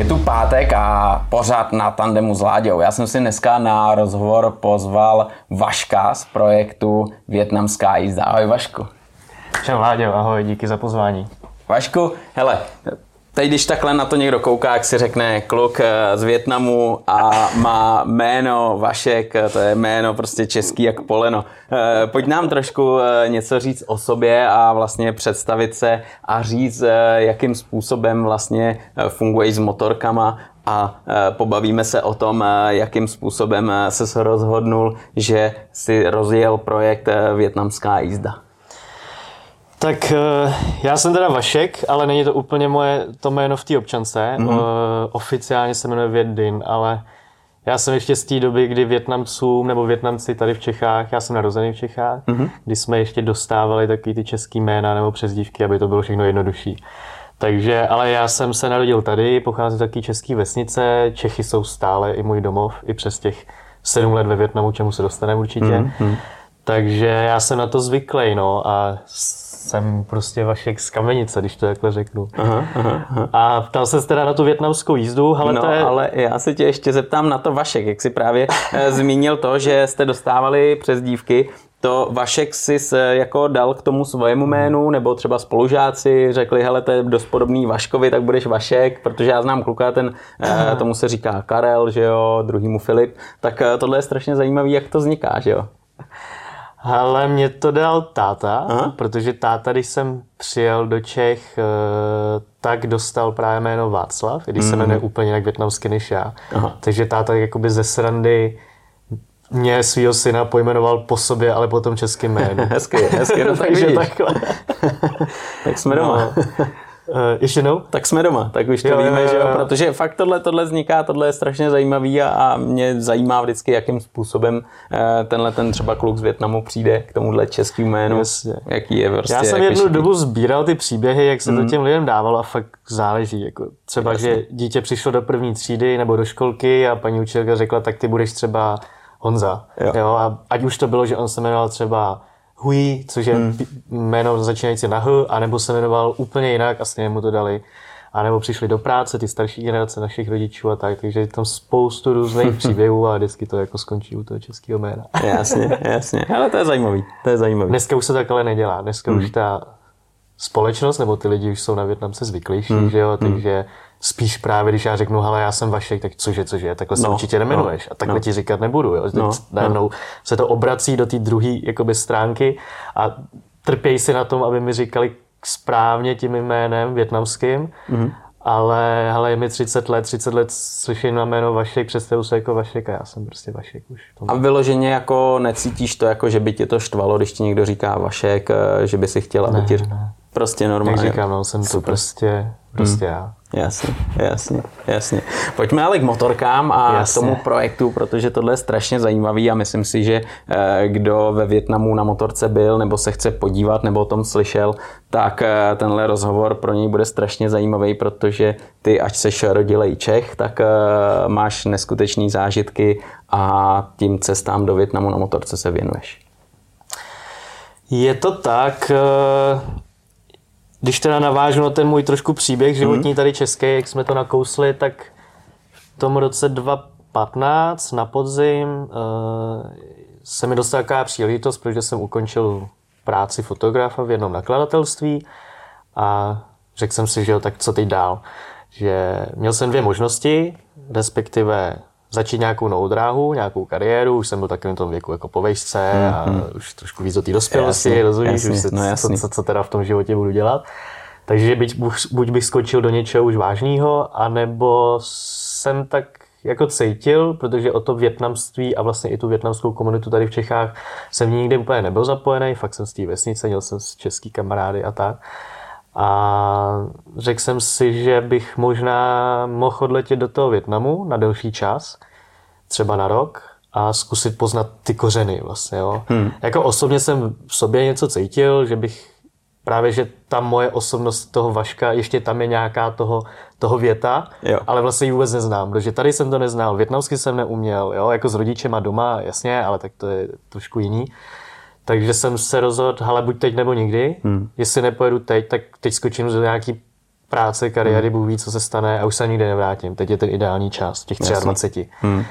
Je tu pátek a pořád na tandemu s Láďou. Já jsem si dneska na rozhovor pozval Vaška z projektu Větnamská jízda. Ahoj Vašku. Čau Láďo, ahoj, díky za pozvání. Vašku, hele, Teď, když takhle na to někdo kouká, jak si řekne kluk eh, z Větnamu a má jméno Vašek, eh, to je jméno prostě český jak poleno. Eh, pojď nám trošku něco říct o sobě a vlastně představit se a říct, jakým způsobem vlastně funguješ s motorkama a pobavíme se o tom, jakým způsobem se rozhodnul, že si rozjel projekt Větnamská jízda. Tak eh, já jsem teda Vašek, ale není to úplně moje to jméno v té občance. Mm-hmm. Oficiálně se jmenuje Viet Din, ale já jsem ještě z té doby, kdy Větnamcům nebo Větnamci tady v Čechách, já jsem narozený v Čechách, mm-hmm. kdy jsme ještě dostávali takový ty český jména nebo přezdívky, aby to bylo všechno jednodušší. Takže, ale já jsem se narodil tady, pocházím z takové české vesnice, Čechy jsou stále i můj domov, i přes těch sedm let ve Větnamu, čemu se dostaneme určitě. Mm-hmm. Takže já jsem na to zvyklý, no a jsem prostě Vašek z Kamenice, když to takhle řeknu. Aha, aha, aha. A ptal se teda na tu větnamskou jízdu, ale no, to je... ale já se tě ještě zeptám na to Vašek, jak si právě eh, zmínil to, že jste dostávali přes dívky, to Vašek si se jako dal k tomu svojemu jménu, nebo třeba spolužáci řekli, hele, to je dost podobný Vaškovi, tak budeš Vašek, protože já znám kluka, ten, eh, tomu se říká Karel, že jo, druhýmu Filip, tak eh, tohle je strašně zajímavý, jak to vzniká, že jo. Ale mě to dal táta, Aha. protože táta, když jsem přijel do Čech, eh, tak dostal právě jméno Václav, i když mm. se jmenuje úplně jinak větnamsky než já. Aha. Takže táta jakoby ze srandy mě svého syna pojmenoval po sobě, ale potom českým jménem. hezky, hezky, no tak Takže takhle. tak jsme doma. No. Uh, ještě jednou? Tak jsme doma, tak už to jo, víme, jo, jo, že jo, protože fakt tohle, tohle vzniká, tohle je strašně zajímavý a, a mě zajímá vždycky, jakým způsobem uh, tenhle ten třeba kluk z Větnamu přijde k tomuhle českým jménu, Jasně. jaký je prostě. Já jsem jednu dobu sbíral ty příběhy, jak se mm. to těm lidem dávalo a fakt záleží, jako třeba, Jasně. že dítě přišlo do první třídy nebo do školky a paní učitelka řekla, tak ty budeš třeba Honza, jo. jo a ať už to bylo, že on se jmenoval třeba Hui, což je hmm. jméno začínající na H, anebo se jmenoval úplně jinak a stejně mu to dali. A nebo přišli do práce ty starší generace našich rodičů a tak, takže je tam spoustu různých příběhů a vždycky to jako skončí u toho českého jména. jasně, jasně, ale to je zajímavý, to je zajímavý. Dneska už se tak ale nedělá, dneska hmm. už ta společnost nebo ty lidi už jsou na Větnamce zvyklejší, hmm. že jo, hmm. takže spíš právě, když já řeknu, hele, já jsem Vašek, tak cože, cože, takhle se no, určitě nemenuješ no, a takhle no. ti říkat nebudu. Jo. No, najednou no. se to obrací do té druhé stránky a trpějí si na tom, aby mi říkali správně tím jménem větnamským, mm-hmm. ale hele, je mi 30 let, 30 let slyším na jméno Vašek, představu se jako Vašek a já jsem prostě Vašek už. A vyloženě jako necítíš to, jako že by tě to štvalo, když ti někdo říká Vašek, eh, že by si chtěla, aby ti... Ne. Prostě normálně. Jak říkám, no, jsem Super. to prostě, prostě hmm. já. Jasně, jasně, jasně. Pojďme ale k motorkám a jasně. k tomu projektu, protože tohle je strašně zajímavý a myslím si, že eh, kdo ve Větnamu na motorce byl nebo se chce podívat nebo o tom slyšel, tak eh, tenhle rozhovor pro něj bude strašně zajímavý, protože ty, ať seš rodilej Čech, tak eh, máš neskutečné zážitky a tím cestám do Větnamu na motorce se věnuješ. Je to tak. Když teda navážu na ten můj trošku příběh životní mhm. tady český, jak jsme to nakousli, tak v tom roce 2015 na podzim uh, se mi dostala taková příležitost, protože jsem ukončil práci fotografa v jednom nakladatelství a řekl jsem si, že jo, tak co teď dál. Že měl jsem dvě možnosti, respektive začít nějakou novou dráhu, nějakou kariéru, už jsem byl takovým tom věku jako po vejšce mm, a mm. už trošku víc do té dospělosti, rozumíš, jasně, už se, no, co, co, co teda v tom životě budu dělat. Takže byť, buď bych skočil do něčeho už vážného, anebo jsem tak jako cítil, protože o to větnamství a vlastně i tu větnamskou komunitu tady v Čechách jsem nikdy úplně nebyl zapojený, fakt jsem z té vesnice, měl jsem s český kamarády a tak. A řekl jsem si, že bych možná mohl odletět do toho Větnamu na delší čas, třeba na rok, a zkusit poznat ty kořeny vlastně. Jo. Hmm. Jako osobně jsem v sobě něco cítil, že bych právě, že ta moje osobnost toho Vaška, ještě tam je nějaká toho, toho věta, jo. ale vlastně ji vůbec neznám, protože tady jsem to neznal, větnamsky jsem neuměl, jo, jako s rodičema doma, jasně, ale tak to je trošku jiný. Takže jsem se rozhodl, ale buď teď nebo nikdy. Hmm. Jestli nepojedu teď, tak teď skočím do nějaký práce, kariéry, Bůh ví, co se stane a už se nikdy nevrátím. Teď je ten ideální čas, těch 23. Hmm.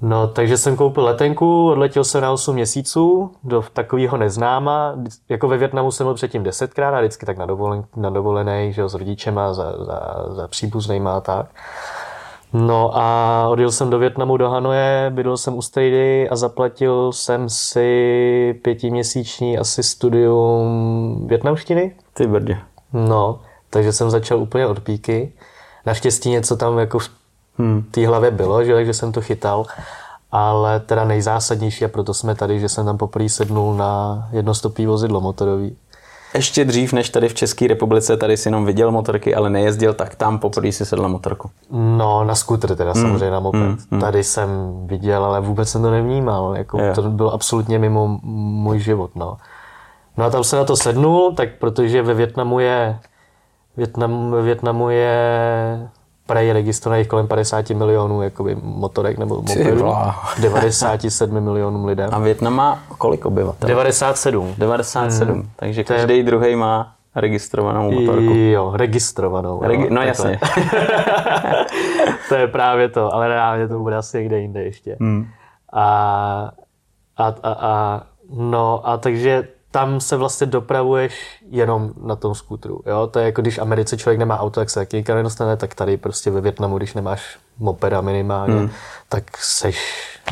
No, takže jsem koupil letenku, odletěl jsem na 8 měsíců do takového neznáma. Jako ve Větnamu jsem byl předtím desetkrát a vždycky tak na, dovolen, na dovolený, že jo, s rodičema, za, za, za příbuznýma a tak. No a odjel jsem do Větnamu, do Hanoje, bydlel jsem u Strady a zaplatil jsem si pětiměsíční asi studium větnamštiny. Ty brdě. No, takže jsem začal úplně od píky. Naštěstí něco tam jako v hmm. té hlavě bylo, že, takže jsem to chytal. Ale teda nejzásadnější a proto jsme tady, že jsem tam poprvé sednul na jednostopý vozidlo motorový. Ještě dřív, než tady v České republice, tady si jenom viděl motorky, ale nejezdil, tak tam poprvé si sedl na motorku. No, na skuter teda, mm, samozřejmě na moped. Mm, mm. Tady jsem viděl, ale vůbec jsem to nevnímal. Jako, to bylo absolutně mimo můj život. No. no a tam se na to sednul, tak protože ve Větnamu je Větnam, ve Větnamu je prej registrovaných kolem 50 milionů jakoby, motorek nebo mopedů. 97 milionům lidem. A Větnam má kolik obyvatel? 97. 97, hmm. takže každý je... druhý má registrovanou motorku. Jo, registrovanou. Regi- jo, no takhle. jasně. to je právě to, ale reálně to bude asi někde jinde ještě. Hmm. A, a, a, a, no a takže tam se vlastně dopravuješ jenom na tom skútru. Jo? To je jako když v Americe člověk nemá auto, tak se taky nikam nedostane, tak tady prostě ve Větnamu, když nemáš mopeda minimálně, hmm. tak seš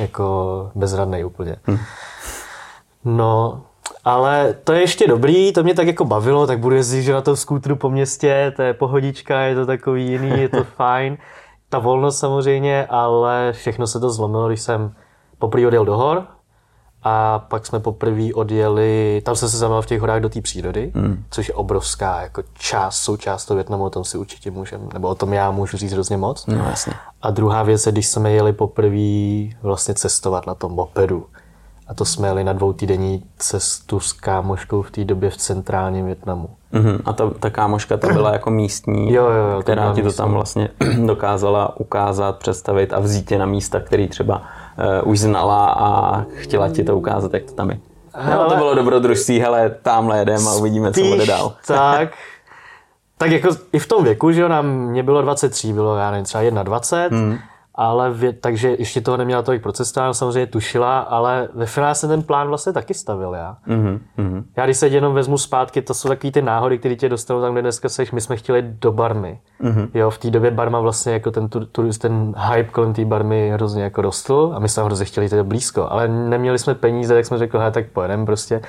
jako bezradný úplně. Hmm. No, ale to je ještě dobrý, to mě tak jako bavilo, tak budu jezdit na tom skútru po městě, to je pohodička, je to takový jiný, je to fajn. Ta volnost samozřejmě, ale všechno se to zlomilo, když jsem poprvé odjel do hor, a pak jsme poprvé odjeli, tam jsem se zamil v těch horách do té přírody, mm. což je obrovská jako část, součást toho Větnamu, o tom si určitě můžem, nebo o tom já můžu říct hrozně moc. No, jasně. A druhá věc je, když jsme jeli poprvé vlastně cestovat na tom mopedu. A to jsme jeli na dvoutýdenní cestu s kámoškou v té době v centrálním Větnamu. Mm-hmm. A ta, ta kámoška ta byla jako místní, jo, jo, jo, která ti to tam vlastně dokázala ukázat, představit a vzít tě na místa, který třeba uh, už znala a chtěla ti to ukázat, jak to tam je. Hele, no, to bylo dobrodružství, hele, tamhle jedem a uvidíme, co bude dál. tak, tak jako i v tom věku, že jo, nám, mě bylo 23, bylo já nevím, třeba 21, hmm ale vě, takže ještě toho neměla tolik procestován, samozřejmě tušila, ale ve finále jsem ten plán vlastně taky stavil já. Mm-hmm. Já když se jenom vezmu zpátky, to jsou takové ty náhody, které tě dostanou tam, kde dneska seš, my jsme chtěli do Barmy. Mm-hmm. Jo, v té době Barma vlastně jako ten, tu, ten hype kolem té Barmy hrozně jako rostl a my jsme hrozně chtěli jít blízko, ale neměli jsme peníze, tak jsme řekli, hej, tak pojedeme prostě.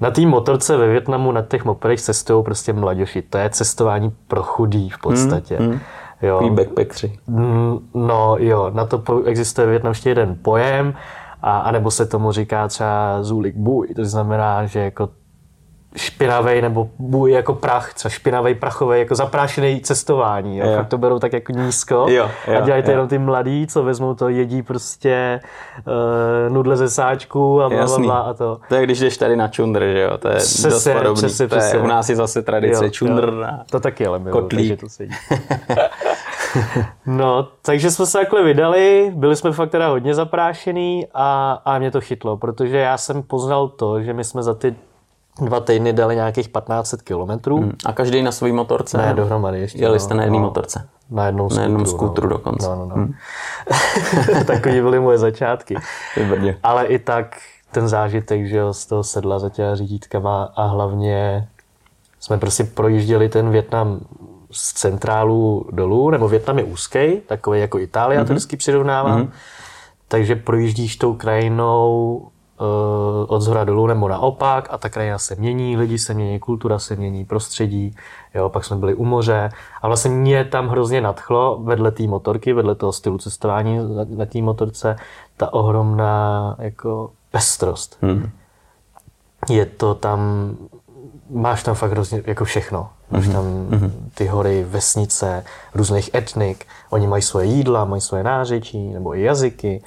Na té motorce ve Větnamu na těch mopedech cestují prostě mladěši. To je cestování pro chudý v podstatě. Mm-hmm. Jo. backpackři. Mm, no jo, na to existuje v větnamště jeden pojem, a, anebo se tomu říká třeba zulik buj, to znamená, že jako špinavý nebo bůj jako prach, třeba špinavý prachový, jako zaprášený cestování. Jo? jo. Fakt to berou tak jako nízko jo, jo, a dělají to jo. jenom ty mladí, co vezmou to, jedí prostě uh, nudle ze sáčku a bla, bla, bla, a to. To je když jdeš tady na čundr, že jo? To je přesně, dost podobný. Přesně, přesně. To je, u nás je zase tradice jo, čundr jo. To taky ale bylo, takže to sedí. no, takže jsme se takhle vydali, byli jsme fakt teda hodně zaprášený a, a mě to chytlo, protože já jsem poznal to, že my jsme za ty dva týdny dali nějakých 1500 kilometrů. Hmm. A každý na svý motorce? Ne, dohromady ještě. Jeli jste no, na jedné no, motorce? Na jednom skútru. Na jednom skútru no. dokonce. No, no, no. Hmm. Takový byly moje začátky. Ale i tak ten zážitek, že jo, z toho sedla za těma řídítkama a hlavně jsme prostě projížděli ten Větnam z centrálu dolů, nebo Větnam je úzký, takový jako Itálie, mm-hmm. to vždycky přirovnávám. Mm-hmm. Takže projíždíš tou krajinou od zhora dolů nebo naopak a ta krajina se mění, lidi se mění, kultura se mění, prostředí, jo, pak jsme byli u moře a vlastně mě tam hrozně nadchlo vedle té motorky, vedle toho stylu cestování na té motorce, ta ohromná jako pestrost. Hmm. Je to tam, máš tam fakt hrozně jako všechno. Máš hmm. tam hmm. ty hory, vesnice, různých etnik, oni mají svoje jídla, mají svoje nářečí nebo i jazyky, Eh,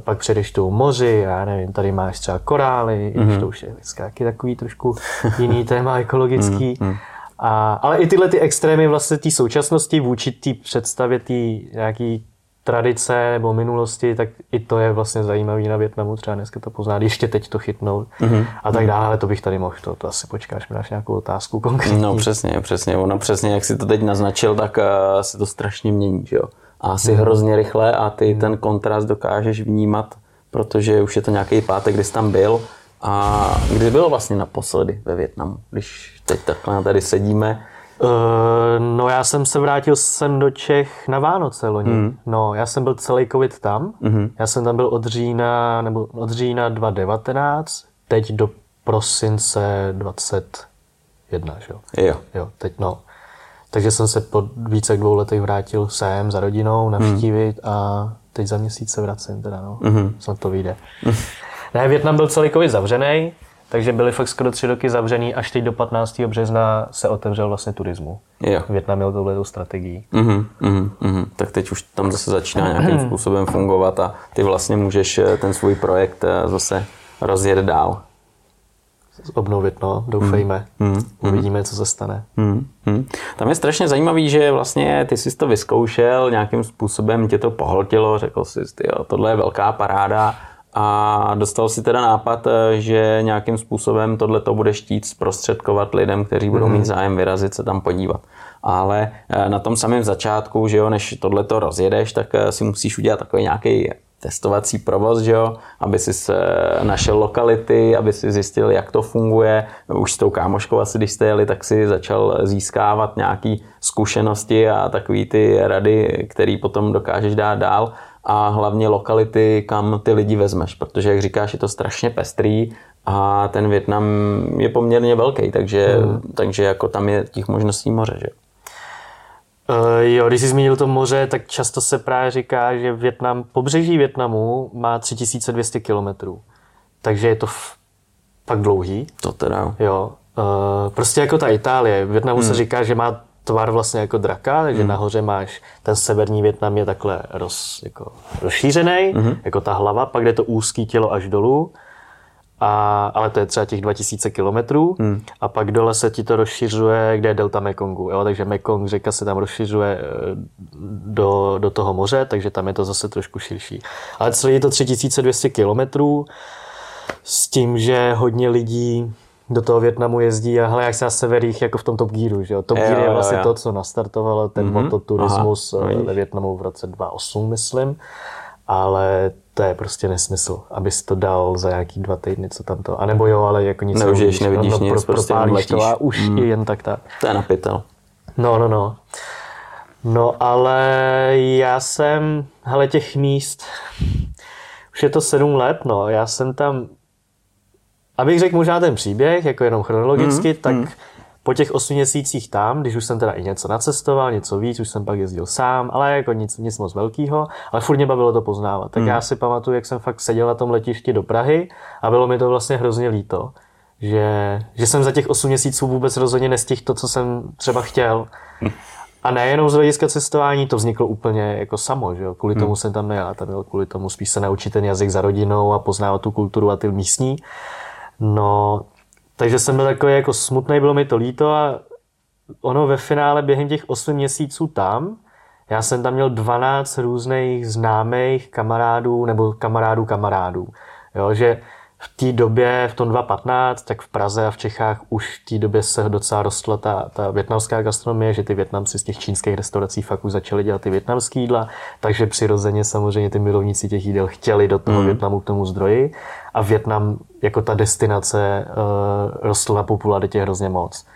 pak předeš tou moři, já nevím, tady máš třeba korály, mm-hmm. když to už je taky takový trošku jiný téma ekologický. Mm-hmm. A, ale i tyhle ty extrémy vlastně té současnosti vůči té představě té nějaký tradice nebo minulosti, tak i to je vlastně zajímavý na Větnamu, třeba dneska to poznat, ještě teď to chytnout mm-hmm. a tak dále, ale to bych tady mohl, to, to asi počkáš, mi dáš nějakou otázku konkrétní. No přesně, přesně, ono přesně, jak si to teď naznačil, tak uh, se to strašně mění, že jo? A asi mm. hrozně rychle a ty mm. ten kontrast dokážeš vnímat, protože už je to nějaký pátek, kdy jsi tam byl a kdy byl vlastně naposledy ve Větnamu, když teď takhle tady sedíme, Uh, no já jsem se vrátil sem do Čech na Vánoce loni. Mm. No, já jsem byl celý covid tam. Mm. Já jsem tam byl od října, nebo od října 2019, teď do prosince 21, že jo? Jo. Jo, teď no. Takže jsem se po více jak dvou letech vrátil sem za rodinou navštívit mm. a teď za měsíc se vracím teda, no. Mm. Snad to vyjde. Mm. Ne, Větnam byl celý covid zavřený. Takže byly fakt skoro tři roky zavřený, až teď do 15. března se otevřel vlastně turismu. Jo. Větnam měl touhle strategii. Uh-huh, uh-huh. Tak teď už tam zase začíná nějakým způsobem fungovat a ty vlastně můžeš eh, ten svůj projekt eh, zase rozjet dál. Obnovit, no, doufejme. Mm, Uvidíme, co se stane. Mm, mm. Tam je strašně zajímavý, že vlastně ty jsi to vyzkoušel, nějakým způsobem tě to pohltilo, řekl jsi, jo, tohle je velká paráda, a dostal si teda nápad, eh, že nějakým způsobem tohle to bude chtít zprostředkovat lidem, kteří budou mít mhm. zájem vyrazit se tam podívat. Ale eh, na tom samém začátku, že jo, než tohle to rozjedeš, tak eh, si musíš udělat takový nějaký testovací provoz, že jo, aby si našel lokality, aby si zjistil, jak to funguje. Už s tou kámoškou asi, když jste jeli, tak si začal získávat nějaké zkušenosti a takové ty rady, které potom dokážeš dát dál a hlavně lokality, kam ty lidi vezmeš, protože jak říkáš, je to strašně pestrý a ten Větnam je poměrně velký, takže, hmm. takže jako tam je těch možností moře, že? Uh, jo, když jsi zmínil to moře, tak často se právě říká, že Větnam, pobřeží Větnamu má 3200 kilometrů. Takže je to fakt dlouhý. To teda. Jo. Uh, prostě jako ta Itálie. V Větnamu hmm. se říká, že má tvar vlastně jako draka, takže hmm. nahoře máš, ten severní Větnam je takhle roz, jako rozšířený, hmm. jako ta hlava, pak jde to úzký tělo až dolů, a, ale to je třeba těch 2000 kilometrů hmm. a pak dole se ti to rozšiřuje, kde je delta Mekongu, jo? takže Mekong řeka se tam rozšiřuje eh, do, do toho moře, takže tam je to zase trošku širší. Ale celý je to 3200 kilometrů s tím, že hodně lidí do toho Větnamu jezdí a hele, jak se na severích, jako v tom Top Gearu, že jo? Top Gear je vlastně jo. to, co nastartovalo ten mm-hmm. mototurismus Aha, eh, ve Větnamu v roce 2008, myslím. Ale to je prostě nesmysl, abys to dal za nějaký dva týdny, co tam to. A nebo jo, ale jako nic Neužiješ, nevidíš no, no, nic, pro, prostě to a už mm. je jen tak tak. To je napitel. No, no, no. No, ale já jsem, hele, těch míst, už je to sedm let, no, já jsem tam Abych řekl možná ten příběh, jako jenom chronologicky, mm, tak mm. Po těch osmi měsících tam, když už jsem teda i něco nacestoval, něco víc, už jsem pak jezdil sám, ale jako nic, nic moc velkého, ale furt mě bavilo to poznávat. Tak mm. já si pamatuju, jak jsem fakt seděl na tom letišti do Prahy a bylo mi to vlastně hrozně líto, že, že jsem za těch osm měsíců vůbec rozhodně nestihl to, co jsem třeba chtěl. A nejenom z hlediska cestování, to vzniklo úplně jako samo, že jo? kvůli hmm. tomu jsem tam nejel, tam byl kvůli tomu spíš se naučit ten jazyk za rodinou a poznávat tu kulturu a ty místní. No, takže jsem byl takový jako smutný, bylo mi to líto a ono ve finále během těch 8 měsíců tam, já jsem tam měl 12 různých známých kamarádů nebo kamarádů kamarádů. Jo, že v té době, v tom 2015, tak v Praze a v Čechách už v té době se docela rostla ta, ta větnamská gastronomie, že ty Větnamci z těch čínských restaurací fakt už začali dělat ty větnamské jídla, takže přirozeně samozřejmě ty milovníci těch jídel chtěli do toho mm. Větnamu k tomu zdroji a Větnam jako ta destinace uh, rostl na popularitě hrozně moc.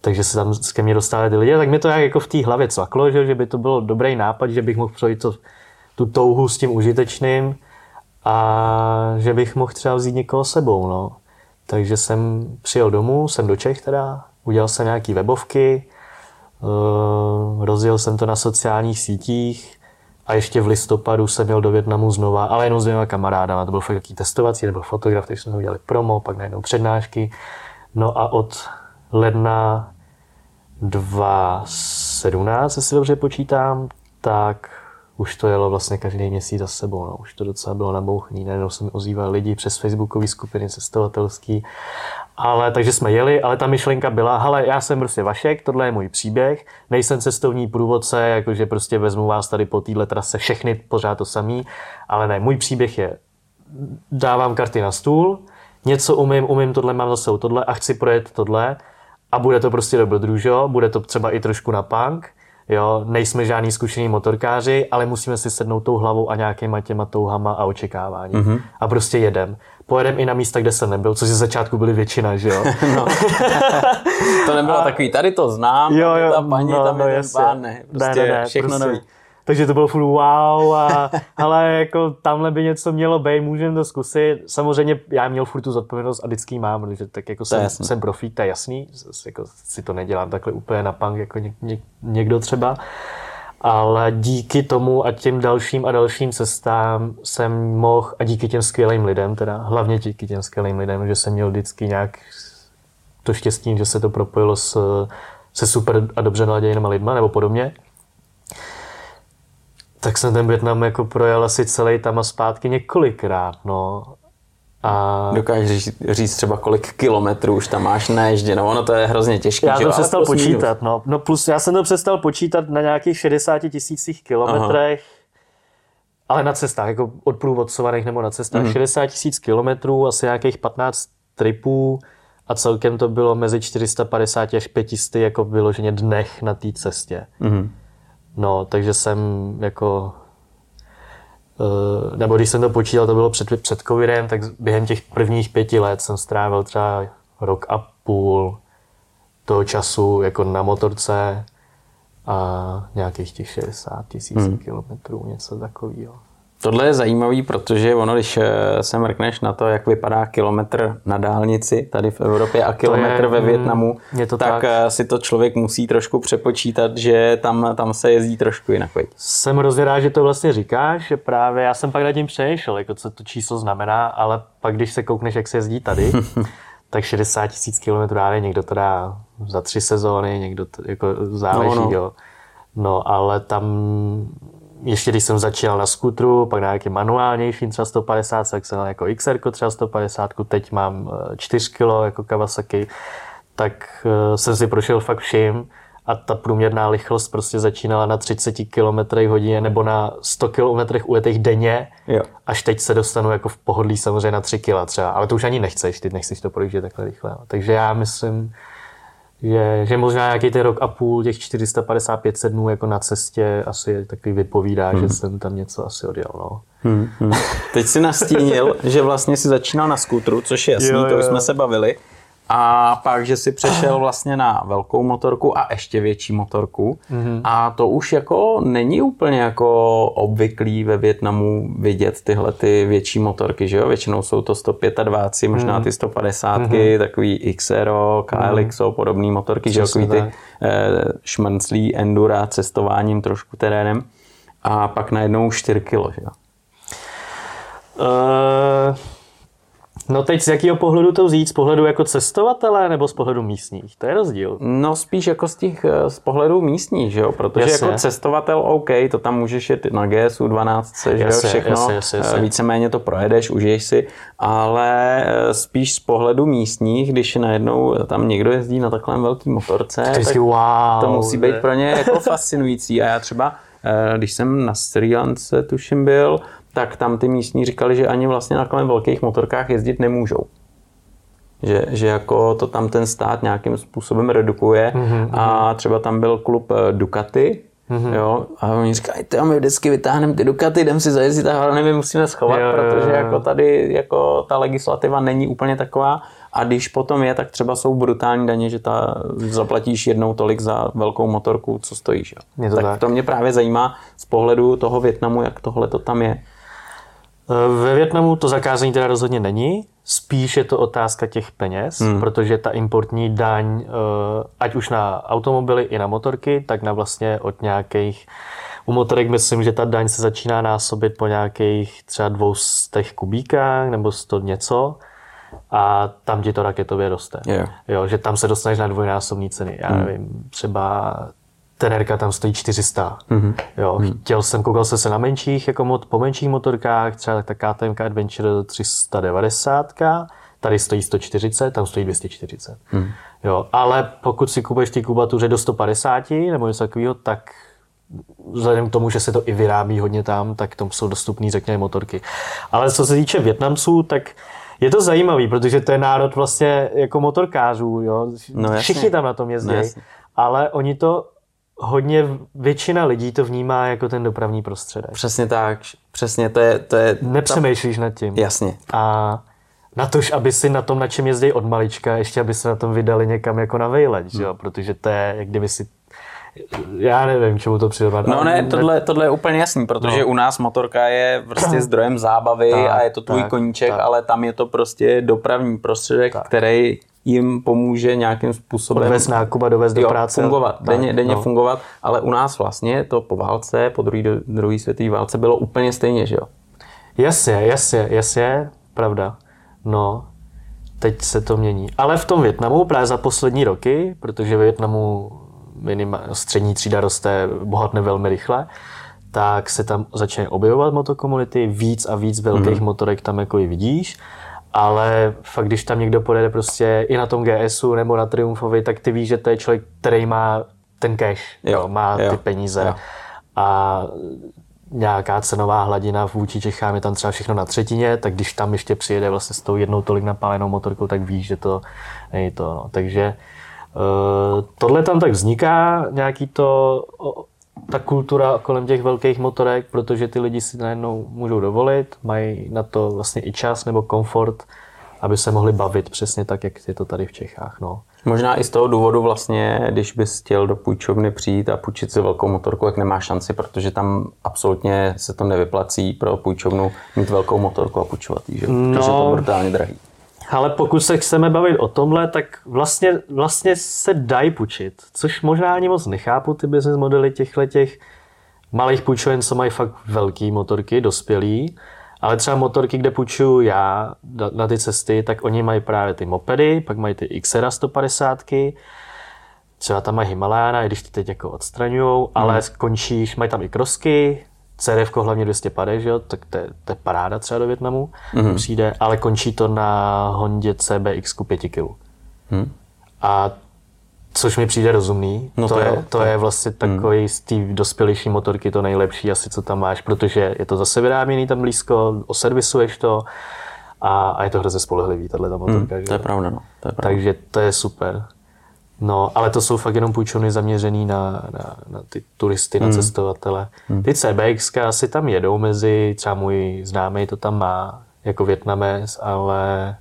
Takže se tam ke mně dostali ty lidi, tak mi to jako v té hlavě cvaklo, že, že by to byl dobrý nápad, že bych mohl projít to, tu touhu s tím užitečným, a že bych mohl třeba vzít někoho sebou. No. Takže jsem přijel domů, jsem do Čech teda, udělal jsem nějaký webovky, uh, rozjel jsem to na sociálních sítích a ještě v listopadu jsem jel do Větnamu znova, ale jenom s dvěma kamarádama. To byl fakt jaký testovací, nebo fotograf, takže jsme udělali promo, pak najednou přednášky. No a od ledna 2017, jestli dobře počítám, tak už to jelo vlastně každý měsíc za sebou. No. Už to docela bylo nabouchný. Najednou se mi ozývali lidi přes facebookové skupiny cestovatelský Ale takže jsme jeli, ale ta myšlenka byla, hele, já jsem prostě Vašek, tohle je můj příběh, nejsem cestovní průvodce, jakože prostě vezmu vás tady po téhle trase všechny pořád to samý, ale ne, můj příběh je, dávám karty na stůl, něco umím, umím tohle, mám zase tohle a chci projet tohle a bude to prostě dobrodružo, bude to třeba i trošku na punk, jo, nejsme žádní zkušení motorkáři, ale musíme si sednout tou hlavou a nějakýma těma touhama a očekávání. Mm-hmm. A prostě jedem. Pojedem i na místa, kde jsem nebyl, což ze začátku byly většina, že jo. no. to nebylo a... takový, tady to znám, jo, jo, ta paní, no, tam no, je ten pán, ne, prostě ne, ne, ne, všechno prostě, nový. Takže to bylo furt wow a ale jako tamhle by něco mělo být, můžeme to zkusit. Samozřejmě já měl furt tu zodpovědnost a vždycky mám, protože tak jako jsem, jsem profík, to je jasný, jako si to nedělám takhle úplně na punk jako ně, ně, někdo třeba. Ale díky tomu a těm dalším a dalším cestám jsem mohl, a díky těm skvělým lidem, teda hlavně díky těm skvělým lidem, že jsem měl vždycky nějak to štěstí, že se to propojilo s, se super a dobře naladěnými lidma nebo podobně, tak jsem ten Větnam jako projel asi celý tam a zpátky několikrát, no. A... Dokážeš říct, říct třeba kolik kilometrů už tam máš neježděno, ono to je hrozně těžké. Já jsem přestal počítat, no. no. plus já jsem to přestal počítat na nějakých 60 tisících kilometrech, Aha. ale na cestách, jako odprůvodcovaných nebo na cestách, mm. 60 tisíc kilometrů, asi nějakých 15 tripů a celkem to bylo mezi 450 až 500 jako vyloženě dnech na té cestě. Mm. No, takže jsem jako eh, nebo když jsem to počítal, to bylo před, před covidem, tak během těch prvních pěti let jsem strávil třeba rok a půl toho času jako na motorce a nějakých těch 60 tisíc hmm. kilometrů, něco takového. Tohle je zajímavý, protože ono, když eh, se mrkneš na to, jak vypadá kilometr na dálnici tady v Evropě a kilometr je, ve mm, Větnamu, je to tak, tak eh, si to člověk musí trošku přepočítat, že tam, tam se jezdí trošku jinak. Veď. Jsem hrozně rád, že to vlastně říkáš, že právě já jsem pak nad tím přemýšlel, jako co to číslo znamená, ale pak když se koukneš, jak se jezdí tady, tak 60 tisíc kilometrů, ale někdo to dá za tři sezóny, někdo to jako záleží, no, no. jo. No, ale tam ještě když jsem začínal na skutru, pak na nějaký manuálnější třeba 150, tak jsem jako XR třeba 150, teď mám 4 kg jako Kawasaki, tak eh, jsem si prošel fakt vším a ta průměrná rychlost prostě začínala na 30 km hodině nebo na 100 km ujetých denně, jo. až teď se dostanu jako v pohodlí samozřejmě na 3 kg třeba, ale to už ani nechceš, ty nechceš to projíždět takhle rychle. Takže já myslím, že, že možná nějaký ten rok a půl, těch 455 dnů jako na cestě asi takový vypovídá, hmm. že jsem tam něco asi odjel. No. Hmm, hmm. Teď si nastínil, že vlastně si začínal na skútru, což je jasný, jo, jo, to už jsme se bavili. A pak, že si přešel vlastně na velkou motorku a ještě větší motorku. Mm-hmm. A to už jako není úplně jako obvyklý ve Větnamu vidět tyhle ty větší motorky, že jo? Většinou jsou to 125, možná mhm. ty 150, mm-hmm. takový XRO, KLX, mm-hmm. podobné motorky, že jo? Takový ty eh, šmrnclí endura cestováním trošku terénem. A pak najednou 4 kilo, že jo? Uh... No teď z jakého pohledu to vzít? Z pohledu jako cestovatele nebo z pohledu místních? To je rozdíl. No spíš jako z těch eh, z pohledu místních, že jo? Protože jasně. jako cestovatel OK, to tam můžeš jet na GSU 12, že jo, všechno. Jasně, jasně, jasně. Eh, víceméně to projedeš, užiješ si, ale eh, spíš z pohledu místních, když najednou tam někdo jezdí na takovém velký motorce, tak wow, to musí být pro ně jako fascinující. A já třeba když jsem na Sri Lance, tuším byl, tak tam ty místní říkali, že ani vlastně na kolem velkých motorkách jezdit nemůžou. Že, že jako to tam ten stát nějakým způsobem redukuje mm-hmm. a třeba tam byl klub eh, Ducati, Mm-hmm. Jo, a oni říkají, ty my vždycky vytáhneme ty Ducati, jdem si zajezdit a hlavně my musíme schovat, jo, protože jako tady jako ta legislativa není úplně taková a když potom je, tak třeba jsou brutální daně, že ta zaplatíš jednou tolik za velkou motorku, co stojíš. Jo. To tak, tak to mě právě zajímá z pohledu toho Větnamu, jak tohle to tam je. Ve Větnamu to zakázání teda rozhodně není, spíš je to otázka těch peněz, hmm. protože ta importní daň, eh, ať už na automobily i na motorky, tak na vlastně od nějakých u motorek myslím, že ta daň se začíná násobit po nějakých třeba dvou těch kubíkách nebo sto něco a tam ti to raketově roste. Yeah. Jo, že tam se dostaneš na dvojnásobní ceny. Já hmm. nevím, třeba Tenerka tam stojí 400. Mm-hmm. Jo, mm. chtěl jsem, koukal jsem se na menších, jako mod, po menších motorkách, třeba ta KTM Adventure 390, ta tady stojí 140, tam stojí 240. Hmm. Jo, ale pokud si kupuješ ty kubatuře do 150 nebo něco takového, tak vzhledem k tomu, že se to i vyrábí hodně tam, tak tam jsou dostupné, řekněme, motorky. Ale co se týče Větnamců, tak je to zajímavý, protože to je národ vlastně jako motorkářů, jo. No, Všichni tam na tom jezdí, no, ale oni to hodně, většina lidí to vnímá jako ten dopravní prostředek. Přesně tak, přesně, to je... To je Nepřemýšlíš ta... nad tím. Jasně. A na tož, aby si na tom, na čem jezdí od malička, ještě aby se na tom vydali někam jako na vejleť, hmm. jo? protože to je, jak kdyby si já nevím, čemu to přirovnat. No ne, tohle, tohle je úplně jasný, protože no. u nás motorka je prostě zdrojem zábavy tak, a je to tvůj tak, koníček, tak. ale tam je to prostě dopravní prostředek, tak. který jim pomůže nějakým způsobem dovést nákup a dovést do práce. fungovat, tak, denně, denně no. fungovat, ale u nás vlastně to po válce, po druhé druhé světové válce bylo úplně stejně, že jo? Jasně, jasně, jasně, pravda. No, teď se to mění. Ale v tom Větnamu právě za poslední roky, protože ve Větnamu minima, střední třída roste, bohatne velmi rychle, tak se tam začne objevovat motokomunity, víc a víc velkých mm. motorek tam jako i vidíš, ale fakt, když tam někdo pojede prostě i na tom GSu nebo na Triumfovi, tak ty víš, že to je člověk, který má ten cash, jo, má jo, ty peníze. Jo. A nějaká cenová hladina vůči Čechám je tam třeba všechno na třetině, tak když tam ještě přijede vlastně s tou jednou tolik napálenou motorkou, tak víš, že to není to. No. Takže uh, tohle tam tak vzniká, nějaký to, ta kultura kolem těch velkých motorek, protože ty lidi si najednou můžou dovolit, mají na to vlastně i čas nebo komfort, aby se mohli bavit přesně tak, jak je to tady v Čechách. No. Možná i z toho důvodu vlastně, když bys chtěl do půjčovny přijít a půjčit si velkou motorku, jak nemáš šanci, protože tam absolutně se to nevyplací pro půjčovnu mít velkou motorku a půjčovat ji, že? No, protože je to brutálně drahý. Ale pokud se chceme bavit o tomhle, tak vlastně, vlastně se dají půjčit, což možná ani moc nechápu ty business modely těchto těch malých půjčoven, co mají fakt velký motorky, dospělí, ale třeba motorky, kde půjčuju já na ty cesty, tak oni mají právě ty mopedy, pak mají ty XR 150, třeba tam mají Himalayana, i když ty teď jako odstraňují, ale hmm. skončíš, mají tam i krosky, CRF hlavně 250, že jo, tak to je, to je paráda třeba do Větnamu, hmm. přijde, ale končí to na Hondě CBX 5 kg. Hmm. A Což mi přijde rozumný. No to, to, je, to, to je vlastně hmm. takový hmm. z té dospělejší motorky to nejlepší asi, co tam máš, protože je to zase vyráběný tam blízko, oservisuješ to a, a je to hrozně spolehlivý, tahle ta motorka. Že? To je pravda, no. To je pravda. Takže to je super. No, ale to jsou fakt jenom půjčovny zaměřený na, na, na ty turisty, hmm. na cestovatele. Hmm. Ty CBX asi tam jedou mezi, třeba můj známý to tam má, jako Větnamec, ale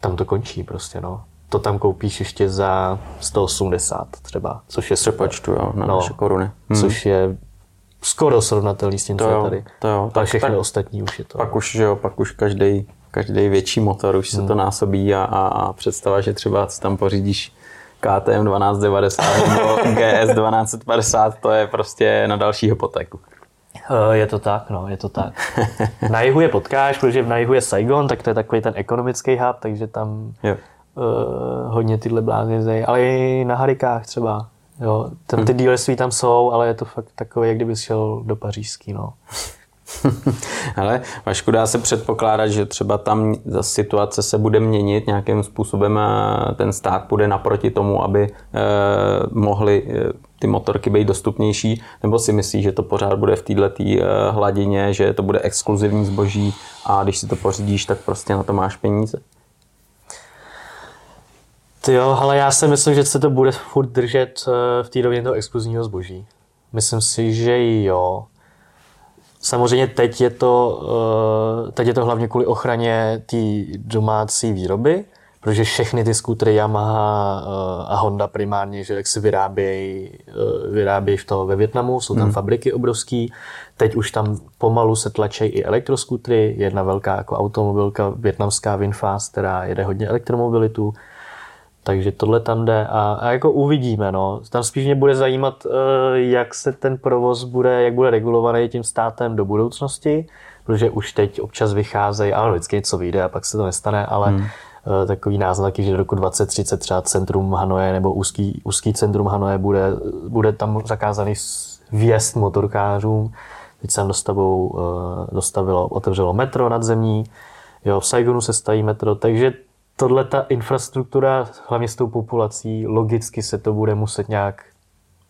tam to končí prostě, no to tam koupíš ještě za 180 třeba, což je super. Přepočtu, jo, na no, naše koruny. Hmm. Což je skoro srovnatelný s tím, to co je tady. To jo, tak, všechno tak, ostatní už je to. Pak už, že jo, pak už každý každý větší motor už se hmm. to násobí a, a, a představa, že třeba tam pořídíš KTM 1290 nebo GS 1250, to je prostě na další hypotéku. Eh, je to tak, no, je to tak. Na jihu je potkáš, protože na jihu je Saigon, tak to je takový ten ekonomický hub, takže tam jo uh, hodně tyhle blázni jezdí, ale i na Harikách třeba. Jo, ten, ty hmm. dealerství tam jsou, ale je to fakt takové, jak kdyby šel do pařížský, no. ale Vašku, dá se předpokládat, že třeba tam situace se bude měnit nějakým způsobem ten stát bude naproti tomu, aby eh, mohly eh, ty motorky být dostupnější, nebo si myslíš, že to pořád bude v této eh, hladině, že to bude exkluzivní zboží a když si to pořídíš, tak prostě na to máš peníze? Jo, ale já si myslím, že se to bude furt držet v té rovině toho exkluzivního zboží. Myslím si, že jo. Samozřejmě teď je to, eh, teď je to hlavně kvůli ochraně té domácí výroby, protože všechny ty skútry Yamaha eh, a Honda primárně, že jak se vyrábějí, vyrábějí v toho ve Větnamu, jsou tam hmm. fabriky obrovský. Teď už tam pomalu se tlačí i elektroskútry, jedna velká jako automobilka větnamská Winfast, která jede hodně elektromobilitu takže tohle tam jde a, a jako uvidíme. No. Tam spíš mě bude zajímat, eh, jak se ten provoz bude, jak bude regulovaný tím státem do budoucnosti, protože už teď občas vycházejí, ano, vždycky něco vyjde a pak se to nestane, ale hmm. Eh, takový náznaky, že do roku 2030 třeba centrum Hanoje nebo úzký, úzký centrum Hanoje bude, bude tam zakázaný vjezd motorkářům. Teď se tam dostavou, eh, dostavilo, otevřelo metro nadzemní, jo, v Saigonu se staví metro, takže tohle ta infrastruktura, hlavně s tou populací, logicky se to bude muset nějak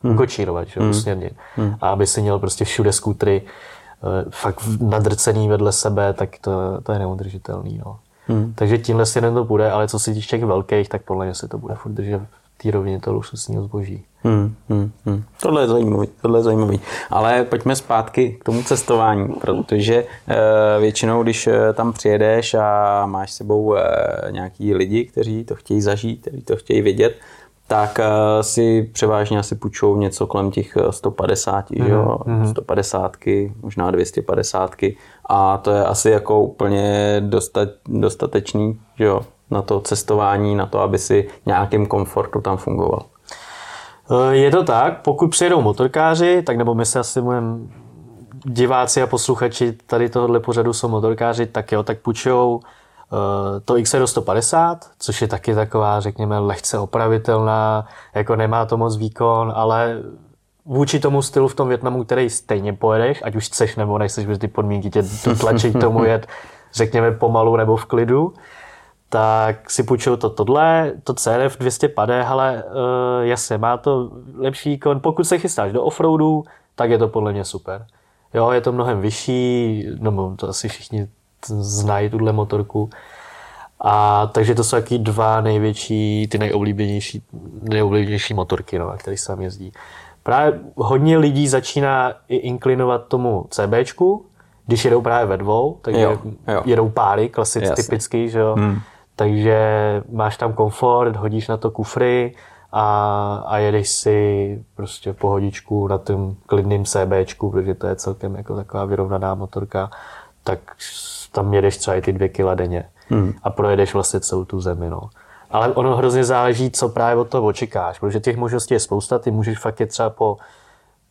hmm. kočírovat, že? Hmm. usměrnit. Hmm. A aby si měl prostě všude skútry uh, fakt nadrcený vedle sebe, tak to, to je neudržitelný. No. Hmm. Takže tímhle si to bude, ale co se týče těch velkých, tak podle mě se to bude furt držet té rovině toho luxusního zboží. Hmm, hmm, hmm. Tohle je zajímavý, tohle je zajímavý. Ale pojďme zpátky k tomu cestování, protože e, většinou, když eh, tam přijedeš a máš s sebou e, nějaký lidi, kteří to chtějí zažít, kteří to chtějí vidět, tak si převážně asi půjčou něco kolem těch 150, mm, jo? Mm. 150, možná 250 a to je asi jako úplně dostat, dostatečný, jo? Na to cestování, na to, aby si nějakým komfortu tam fungoval. Eh, je to tak, pokud přijedou motorkáři, tak nebo my se asi budeme diváci a posluchači tady tohohle pořadu jsou motorkáři, tak jo, tak půjčou eh, to XR 150, což je taky taková, řekněme, lehce opravitelná, jako nemá to moc výkon, ale vůči tomu stylu v tom Větnamu, který stejně pojedeš, ať už chceš nebo nechceš, protože ty podmínky tě tlačí k tomu jet, řekněme, pomalu nebo v klidu, tak si půjčuju to tohle, to CRF 250, ale uh, jasně, má to lepší výkon. Pokud se chystáš do offroadu, tak je to podle mě super. Jo, je to mnohem vyšší, no to asi všichni znají tuhle motorku. A takže to jsou taky dva největší, ty nejoblíbenější, nejoblíbenější motorky, no, které se tam jezdí. Právě hodně lidí začíná i inklinovat tomu CBčku, když jedou právě ve dvou, takže jo, jo. jedou páry, klasicky, typicky, že jo. Hmm takže máš tam komfort, hodíš na to kufry a, a jedeš si prostě pohodičku na tom klidným CBčku, protože to je celkem jako taková vyrovnaná motorka, tak tam jedeš třeba i ty dvě kila denně hmm. a projedeš vlastně celou tu zemi. No. Ale ono hrozně záleží, co právě od toho očekáš, protože těch možností je spousta. Ty můžeš fakt jet třeba po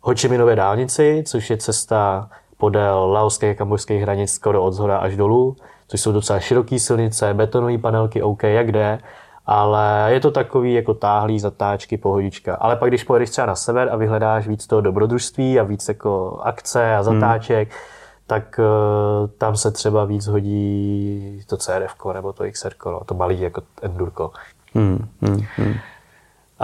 Hočiminové dálnici, což je cesta podél laoských a kambojských hranic skoro od zhora až dolů což jsou docela široké silnice, betonové panelky, OK, jak jde, ale je to takový jako táhlý zatáčky, pohodička. Ale pak, když pojedeš třeba na sever a vyhledáš víc toho dobrodružství a víc jako akce a hmm. zatáček, hmm. tak uh, tam se třeba víc hodí to CRF nebo to XR, no, to malý jako endurko. Hmm, hmm, hmm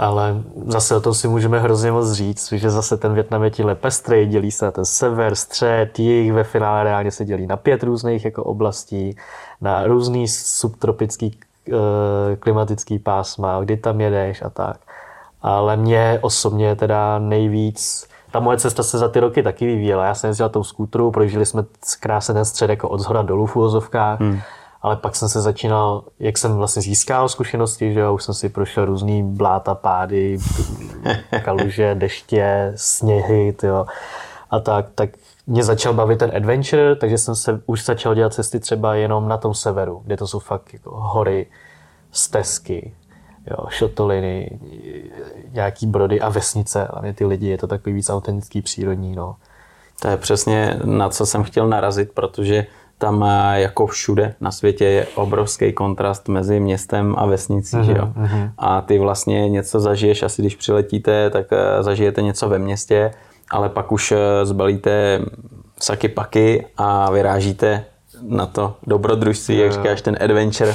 ale zase o tom si můžeme hrozně moc říct, že zase ten Větnam je tímhle pestrý, dělí se na ten sever, střed, jich, ve finále reálně se dělí na pět různých jako oblastí, na různý subtropický uh, klimatický pásma, kdy tam jedeš a tak. Ale mě osobně teda nejvíc ta moje cesta se za ty roky taky vyvíjela. Já jsem jezdil tou skútru, prožili jsme krásně ten střed jako od zhora dolů v úvozovkách. Hmm ale pak jsem se začínal, jak jsem vlastně získal zkušenosti, že jo, už jsem si prošel různý bláta, pády, kaluže, deště, sněhy, tyjo, a tak, tak mě začal bavit ten adventure, takže jsem se už začal dělat cesty třeba jenom na tom severu, kde to jsou fakt jako hory, stezky, jo, šotoliny, nějaký brody a vesnice, hlavně ty lidi, je to takový víc autentický, přírodní, no. To je přesně na co jsem chtěl narazit, protože tam eh, jako všude na světě je obrovský kontrast mezi městem a vesnicí. Mm-hmm. Že jo? Mhm. A ty vlastně něco zažiješ, asi když přiletíte, tak eh, zažijete něco ve městě, ale pak už eh, zbalíte saky paky a vyrážíte na to dobrodružství, jak říkáš, ten adventure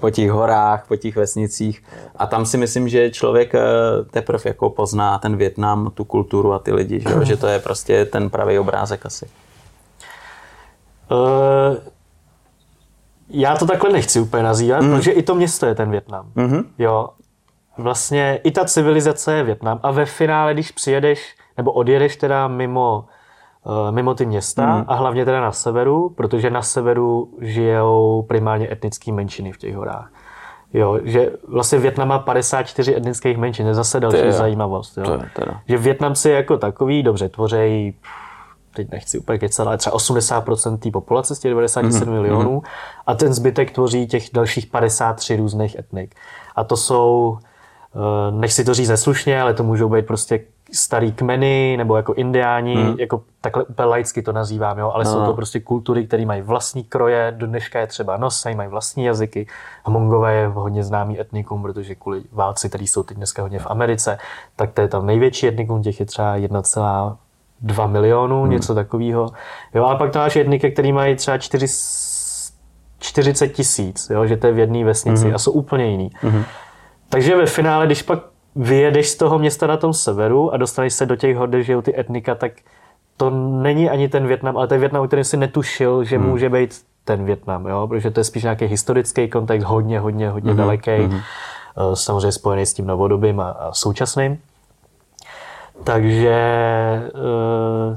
po těch horách, po těch vesnicích. A tam si myslím, že člověk teprve jako pozná ten Větnam, tu kulturu a ty lidi, že, že to je prostě ten pravý obrázek asi. Uh, já to takhle nechci úplně nazývat, mm. protože i to město je ten Větnam. Mm-hmm. Jo. Vlastně i ta civilizace je Větnam a ve finále, když přijedeš nebo odjedeš teda mimo, uh, mimo ty města mm. a hlavně teda na severu, protože na severu žijou primárně etnické menšiny v těch horách. Jo, že vlastně Větnam má 54 etnických menšin, je zase další zajímavost. Jo. To je teda. Že Větnamci jako takový dobře tvoří teď nechci úplně kecat, ale třeba 80% té populace z těch 97 mm-hmm. milionů a ten zbytek tvoří těch dalších 53 různých etnik. A to jsou, eh, nechci to říct neslušně, ale to můžou být prostě starý kmeny nebo jako indiáni, mm. jako takhle úplně laicky to nazývám, jo, ale no. jsou to prostě kultury, které mají vlastní kroje, do dneška je třeba nosej, mají vlastní jazyky. Mongové je hodně známý etnikum, protože kvůli válci, který jsou teď dneska hodně v Americe, tak to je tam největší etnikum, těch je třeba 2 milionů, hmm. něco takového. Jo, ale pak to máš jedny, který mají třeba 4 40 tisíc, jo, že to je v jedné vesnici mm-hmm. a jsou úplně jiný. Mm-hmm. Takže ve finále, když pak vyjedeš z toho města na tom severu a dostaneš se do těch hor, kde žijou ty etnika, tak to není ani ten Větnam, ale ten Větnam, který si netušil, že hmm. může být ten Větnam, jo? protože to je spíš nějaký historický kontext, hodně, hodně, hodně mm-hmm. daleký, mm-hmm. samozřejmě spojený s tím novodobým a, a současným. Takže, uh,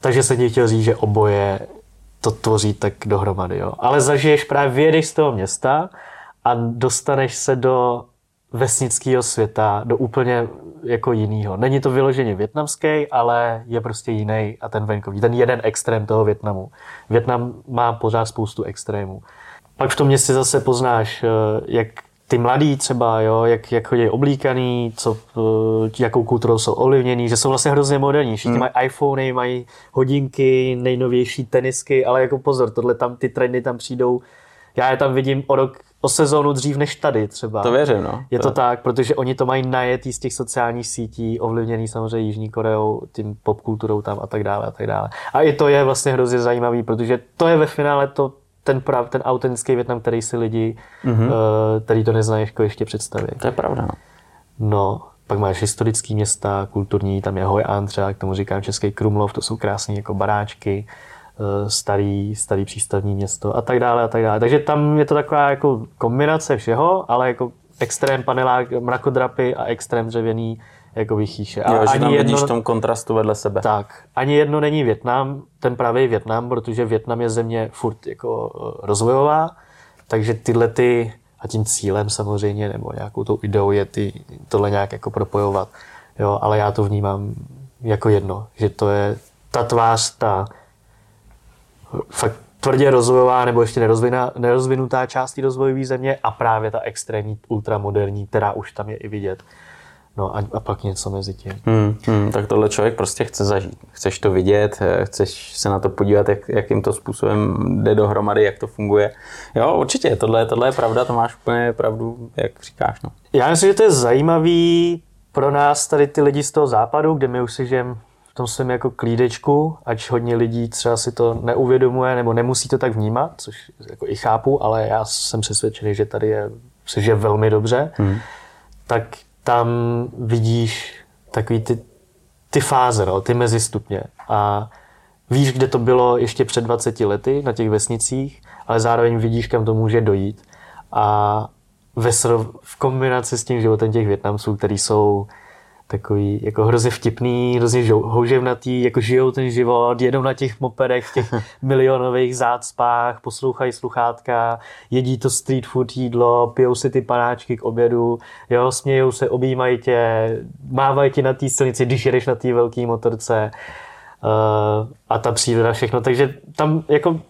takže se ti chtěl říct, že oboje to tvoří tak dohromady. Jo? Ale zažiješ právě, vyjedeš z toho města a dostaneš se do vesnického světa, do úplně jako jinýho. Není to vyloženě větnamský, ale je prostě jiný a ten venkový. Ten jeden extrém toho Větnamu. Větnam má pořád spoustu extrémů. Pak v tom městě zase poznáš, eh, jak ty mladí třeba, jo, jak, jak chodí oblíkaný, co, eh, jakou kulturou jsou ovlivněný, že jsou vlastně hrozně moderní. Všichni hmm. mají iPhony, mají hodinky, nejnovější tenisky, ale jako pozor, tohle tam, ty trendy tam přijdou. Já je tam vidím o rok o sezónu dřív než tady třeba. To věřím, no. Je to, to tak, protože oni to mají najetý z těch sociálních sítí, ovlivněný samozřejmě Jižní Koreou, tím popkulturou tam a tak dále a tak dále. A i to je vlastně hrozně zajímavý, protože to je ve finále to, ten, prav, ten autentický Větnam, který si lidi, mm-hmm. který to neznají, jako ještě představí. To je pravda, no. No, pak máš historické města, kulturní, tam je Hoj An třeba, k tomu říkám Český Krumlov, to jsou krásné jako baráčky. Eh, starý, starý přístavní město a tak dále a tak dále. Takže tam je to taková jako kombinace všeho, ale jako extrém panelák, mrakodrapy a extrém dřevěný jako vychýše. A jo, ani že tam jedno, vidíš v tom kontrastu vedle sebe. Tak. Ani jedno není Větnam, ten pravý Větnam, protože Větnam je země furt jako eh, rozvojová, takže tyhle ty, a tím cílem samozřejmě, nebo nějakou tou ideou je ty, tohle nějak jako propojovat. Jo, ale já to vnímám jako jedno, že to je ta tvář, ta fakt tvrdě rozvojová nebo ještě nerozvinutá část rozvojové země a právě ta extrémní ultramoderní, která už tam je i vidět. No a, a pak něco mezi tím. Hmm, hmm, tak tohle člověk prostě chce zažít. Chceš to vidět, eh, chceš se na to podívat, jak, jakým to způsobem jde dohromady, jak to funguje. Jo, určitě, tohle, tohle je pravda, to máš úplně pravdu, jak říkáš. No. Já myslím, že to je zajímavý pro nás tady ty lidi z toho západu, kde my už si žijeme tom svém jako klídečku, ať hodně lidí třeba si to neuvědomuje nebo nemusí to tak vnímat, což jako i chápu, ale já jsem přesvědčený, že tady je, se žije velmi dobře, hmm. tak tam vidíš takový ty, ty fáze, no, ty mezistupně. A víš, kde to bylo ještě před 20 lety na těch vesnicích, ale zároveň vidíš, kam to může dojít. A ve srov, v kombinaci s tím životem těch Větnamců, který jsou takový jako hrozně vtipný, hrozně houževnatý, jako žijou ten život, jedou na těch mopedech, těch milionových zácpách, poslouchají sluchátka, jedí to street food jídlo, pijou si ty panáčky k obědu, jo, smějou se, objímají tě, mávají ti na té silnici, když jedeš na té velké motorce uh, a ta příroda, všechno. Takže tam jako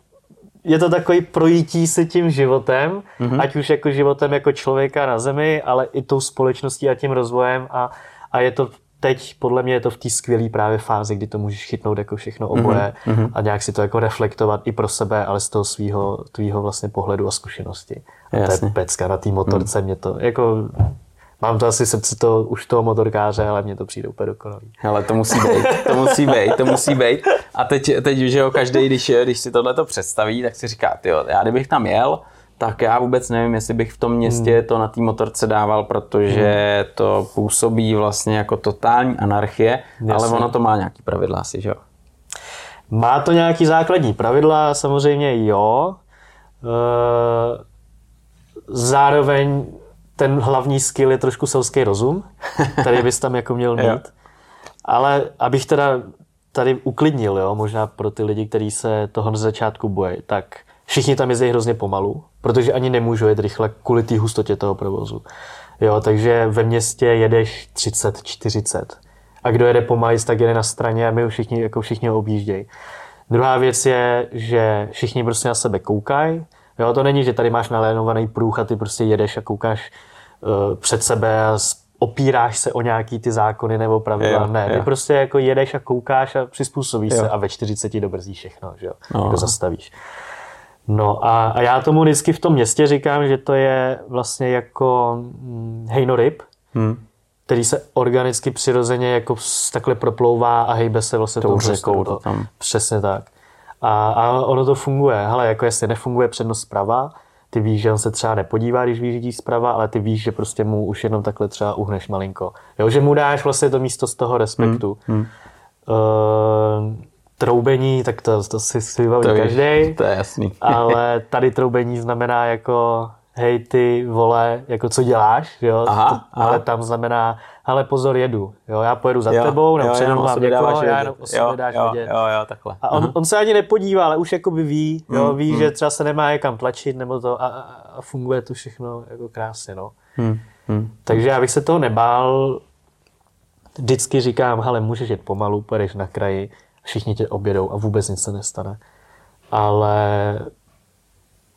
je to takový projítí se tím životem, mm-hmm. ať už jako životem jako člověka na zemi, ale i tou společností a tím rozvojem a a je to teď, podle mě je to v té skvělé právě fázi, kdy to můžeš chytnout jako všechno oboje mm-hmm. a nějak si to jako reflektovat i pro sebe, ale z toho svého tvýho vlastně pohledu a zkušenosti. A to je pecka na té motorce, mm. mě to jako Mám to asi srdce to, už toho motorkáře, ale mně to přijde úplně dokonalý. Ale to musí být, to musí být, to musí být. A teď, teď že jo, každý, když, když si tohle to představí, tak si říká, ty já kdybych tam jel, tak já vůbec nevím, jestli bych v tom městě hmm. to na té motorce dával, protože hmm. to působí vlastně jako totální anarchie, Jasně. ale ono to má nějaký pravidla asi, že jo? Má to nějaký základní pravidla, samozřejmě jo. E, zároveň ten hlavní skill je trošku selský rozum, který bys tam jako měl mít. Ale abych teda tady uklidnil, jo, možná pro ty lidi, kteří se toho na začátku bojí, tak všichni tam jezdí hrozně pomalu, protože ani nemůžu jet rychle kvůli té hustotě toho provozu. Jo, takže ve městě jedeš 30, 40. A kdo jede pomalej, tak jede na straně a my všichni, jako všichni ho objíždějí. Druhá věc je, že všichni prostě na sebe koukají. Jo, to není, že tady máš nalénovaný průch a ty prostě jedeš a koukáš uh, před sebe a opíráš se o nějaký ty zákony nebo pravidla. Jo, ne, jo. ty prostě jako jedeš a koukáš a přizpůsobíš jo. se a ve 40 dobrzdíš všechno, že jo? No. Jako zastavíš. No a, a já tomu vždycky v tom městě říkám, že to je vlastně jako hm, hejnoryb, hmm. který se organicky přirozeně jako takhle proplouvá a hejbe se vlastně tou řekou. To tam. Přesně tak. A, a ono to funguje. Hele, jako jestli nefunguje přednost zprava, ty víš, že on se třeba nepodívá, když vyjíždí zprava, ale ty víš, že prostě mu už jenom takhle třeba uhneš malinko. Jo, že mu dáš vlastně to místo z toho respektu. Hmm. Hmm. Uh, troubení, tak to, to si, si vybaví každý. To je jasný. ale tady troubení znamená jako hej ty vole, jako co děláš, jo? Aha, to, aha. ale tam znamená, ale pozor, jedu, jo, já pojedu za jo, tebou, nebo mám někoho, já jenom o sobě dáš jo, vědět. Jo, jo, takhle. A on, on, se ani nepodívá, ale už jakoby ví, jo, mm, ví, mm. že třeba se nemá někam tlačit, nebo to, a, a funguje to všechno jako krásně, no. Mm, mm. Takže já bych se toho nebál, vždycky říkám, hele, můžeš jet pomalu, pojedeš na kraji, všichni tě objedou a vůbec nic se nestane. Ale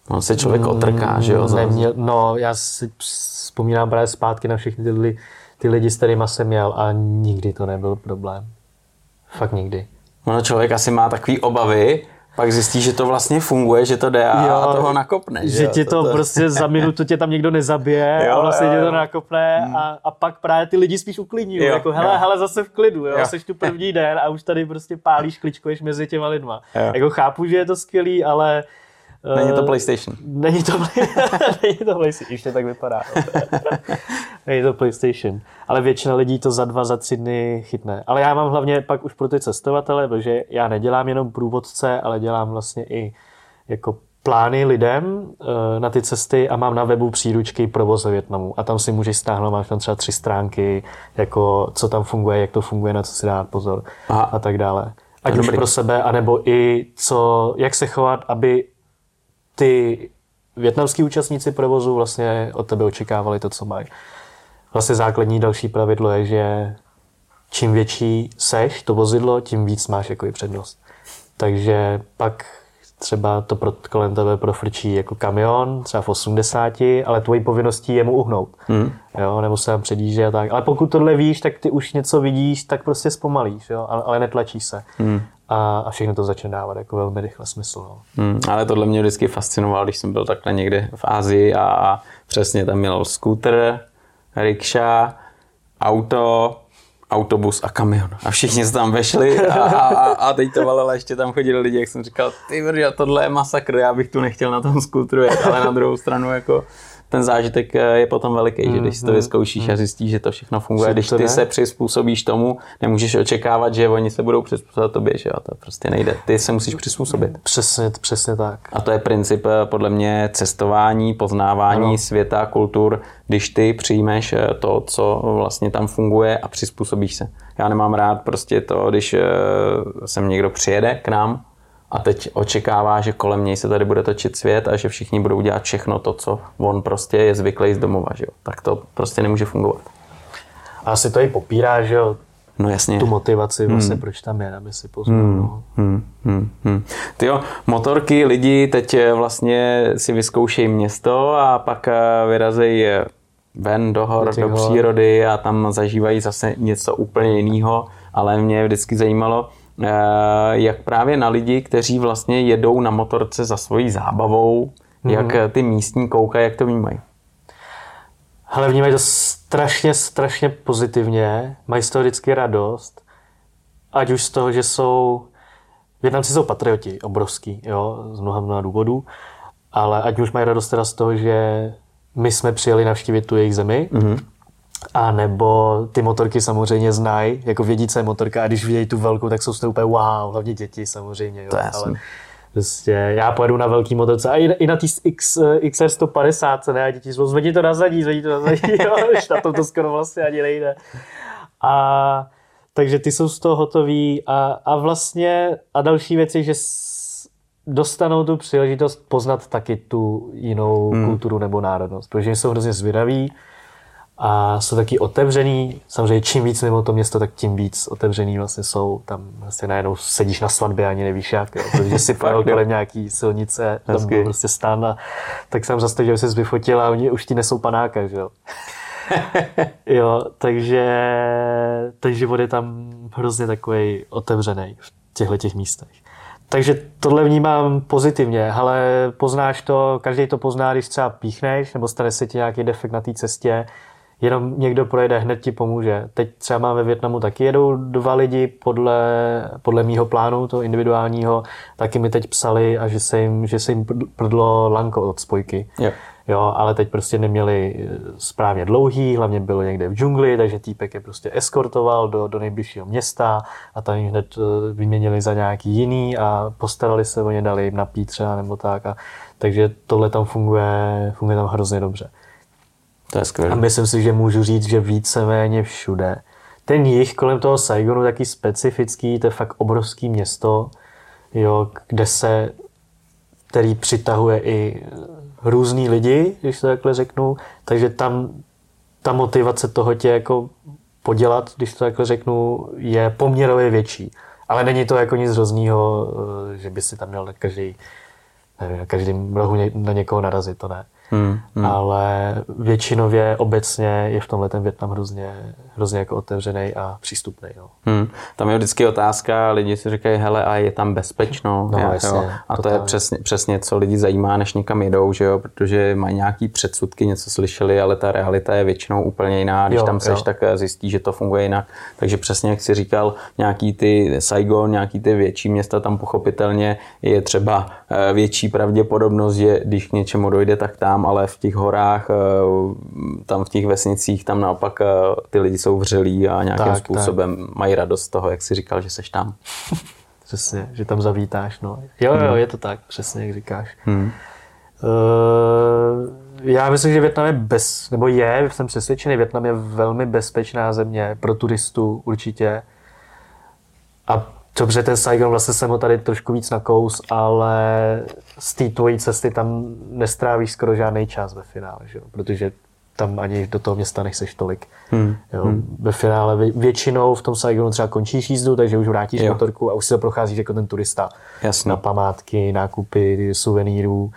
On se člověk otrká, že jo? Neměl, no, já si vzpomínám právě zpátky na všechny ty, lidi, ty lidi, s kterými jsem jel a nikdy to nebyl problém. Fakt nikdy. Ono člověk asi má takové obavy, pak zjistí, že to vlastně funguje, že to jde a, jo, a toho nakopne. Že, že ti to, to prostě za minutu tě tam někdo nezabije jo, a vlastně jo, tě to nakopne hmm. a, a pak právě ty lidi spíš uklidní. Jo, jako hele, jo. hele, zase v klidu, jo, jo. jsi tu první den a už tady prostě pálíš, kličkuješ mezi těma lidma. Jo. Jako chápu, že je to skvělý, ale Není to PlayStation. Není to, není to PlayStation, ještě tak vypadá. není to PlayStation. Ale většina lidí to za dva, za tři dny chytne. Ale já mám hlavně pak už pro ty cestovatele, protože já nedělám jenom průvodce, ale dělám vlastně i jako plány lidem eh, na ty cesty a mám na webu příručky provoz ve Větnamu. A tam si můžeš stáhnout, máš tam třeba tři stránky, jako co tam funguje, jak to funguje, na co si dát pozor Aha. a tak dále. Ať už pro sebe, anebo i co, jak se chovat, aby ty větnamský účastníci provozu vlastně od tebe očekávali to, co mají. Vlastně základní další pravidlo je, že čím větší seš to vozidlo, tím víc máš jako i přednost. Takže pak třeba to pro, kolem tebe profrčí jako kamion, třeba v 80, ale tvojí povinností je mu uhnout. Hmm. Jo, nebo se tam předjíže a tak. Ale pokud tohle víš, tak ty už něco vidíš, tak prostě zpomalíš, jo, ale, ale netlačí se. Hmm a, a všechno to začne dávat jako velmi rychle smysl. No. Hmm, ale tohle mě vždycky fascinovalo, když jsem byl takhle někde v Ázii a, přesně tam měl skútr, rikša, auto, autobus a kamion. A všichni se tam vešli a, a, a teď to valilo, ještě tam chodili lidi, jak jsem říkal, ty vrďa, tohle je masakr, já bych tu nechtěl na tom skútru jet, ale na druhou stranu jako ten zážitek eh, je potom veliký, mm, že když si to mm, vyzkoušíš mm. a zjistíš, že to všechno funguje, když ty se přizpůsobíš tomu, nemůžeš očekávat, že oni se budou přizpůsobit tobě, že jo, to prostě nejde. Ty se musíš přizpůsobit. Přesně, přesně tak. A to je princip eh, podle mě cestování, poznávání ano. světa, kultur, když ty přijmeš eh, to, co vlastně tam funguje a přizpůsobíš se. Já nemám rád prostě to, když sem někdo přijede k nám a teď očekává, že kolem něj se tady bude točit svět a že všichni budou dělat všechno to, co on prostě je zvyklý z domova, že jo. Tak to prostě nemůže fungovat. A asi to i popírá, že jo, No jasně. Tu motivaci vlastně, hmm. proč tam je, aby si poznal. Hmm. No. Hmm. Hmm. Hmm. Ty jo, motorky lidi teď eh, vlastně si vyzkoušejí město a pak eh, vyrazejí eh, ven do hor, do, do přírody a tam zažívají zase něco úplně jiného, ale mě vždycky zajímalo, jak právě na lidi, kteří vlastně jedou na motorce za svojí zábavou, mm-hmm. jak ty místní koukají, jak to vnímají. Ale vnímají to strašně, strašně pozitivně, mají z toho vždycky radost, ať už z toho, že jsou, Větnamci jsou patrioti, obrovský, jo, z mnoha, mnoha důvodů, ale ať už mají radost teda z toho, že my jsme přijeli navštívit tu jejich zemi, mm-hmm a nebo ty motorky samozřejmě znají, jako vědí, co je motorka a když vidějí tu velkou, tak jsou z toho úplně wow, hlavně děti samozřejmě. Jo, to je ale prostě já pojedu na velký motorce a i, i na té X, XR 150 ne, a děti jsou, zvedni to na zadí, zvedni to na zadí, jo, na tom to skoro vlastně ani nejde. A takže ty jsou z toho hotový a, a vlastně a další věci, že dostanou tu příležitost poznat taky tu jinou hmm. kulturu nebo národnost, protože jsou hrozně zvědaví, a jsou taky otevřený. Samozřejmě čím víc mimo to město, tak tím víc otevřený vlastně jsou. Tam vlastně najednou sedíš na svatbě a ani nevíš jak, jo. protože si pojel kolem nějaký silnice, tam byl prostě stán a tak jsem zase že se vyfotil a oni už ti nesou panáka, že jo. jo, takže ten život je tam hrozně takový otevřený v těchto těch místech. Takže tohle vnímám pozitivně, ale poznáš to, každý to pozná, když třeba píchneš, nebo stane se ti nějaký defekt na té cestě, jenom někdo projede, hned ti pomůže. Teď třeba máme ve Větnamu taky jedou dva lidi podle, podle mýho plánu, toho individuálního, taky mi teď psali a že se jim, že se jim prdlo lanko od spojky. Jo. Jo, ale teď prostě neměli eh, správně dlouhý, hlavně bylo někde v džungli, takže týpek je prostě eskortoval do, do nejbližšího města a tam jim hned eh, vyměnili za nějaký jiný a postarali se o ně, dali jim napít třeba nebo tak. A, takže tohle tam funguje, funguje tam hrozně dobře. To je skvělé. A myslím si, že můžu říct, že víceméně všude. Ten jich kolem toho Saigonu taky specifický, to je fakt obrovský město, jo, kde se, který přitahuje i různý lidi, když to takhle řeknu, takže tam ta motivace toho tě jako podělat, když to takhle řeknu, je poměrově větší. Ale není to jako nic hroznýho, eh, že by si tam měl každý, nevím, na každém rohu na někoho narazit, to ne. Hmm, hmm. Ale většinově obecně je v tomhle ten Větnam hrozně, hrozně jako otevřený a přístupný. No. Hmm. Tam je vždycky otázka, lidi si říkají, hele, a je tam bezpečno? No, jasně, jo? A to je přesně, přesně, co lidi zajímá, než někam jedou, že jo? protože mají nějaký předsudky, něco slyšeli, ale ta realita je většinou úplně jiná. Když jo, tam seš, jo. tak eh, zjistí, že to funguje jinak. Takže přesně, jak jsi říkal, nějaký ty Saigon, nějaký ty větší města, tam pochopitelně je třeba eh, větší pravděpodobnost, že když k něčemu dojde, tak tam, ale v těch horách, eh, tam v těch vesnicích, tam naopak ty lidi jsou vřelí a nějakým tak, způsobem tak. mají radost z toho, jak jsi říkal, že seš tam. přesně, že tam zavítáš, no. Jo, jo, hmm. je to tak, přesně, jak říkáš. Hmm. Uh, já myslím, že Větnam je bez, nebo je, jsem přesvědčený, Větnam je velmi bezpečná země pro turistů určitě. A dobře, ten Saigon vlastně jsem ho tady trošku víc nakous, ale z té tvojí cesty tam nestrávíš skoro žádný čas ve finále, že? protože tam ani do toho města nechceš tolik. Hmm. Jo, hmm. Ve finále většinou v tom Saigonu třeba končíš jízdu, takže už vrátíš jo. motorku a už si to procházíš jako ten turista. Jasně. Na památky, nákupy, suvenýrů,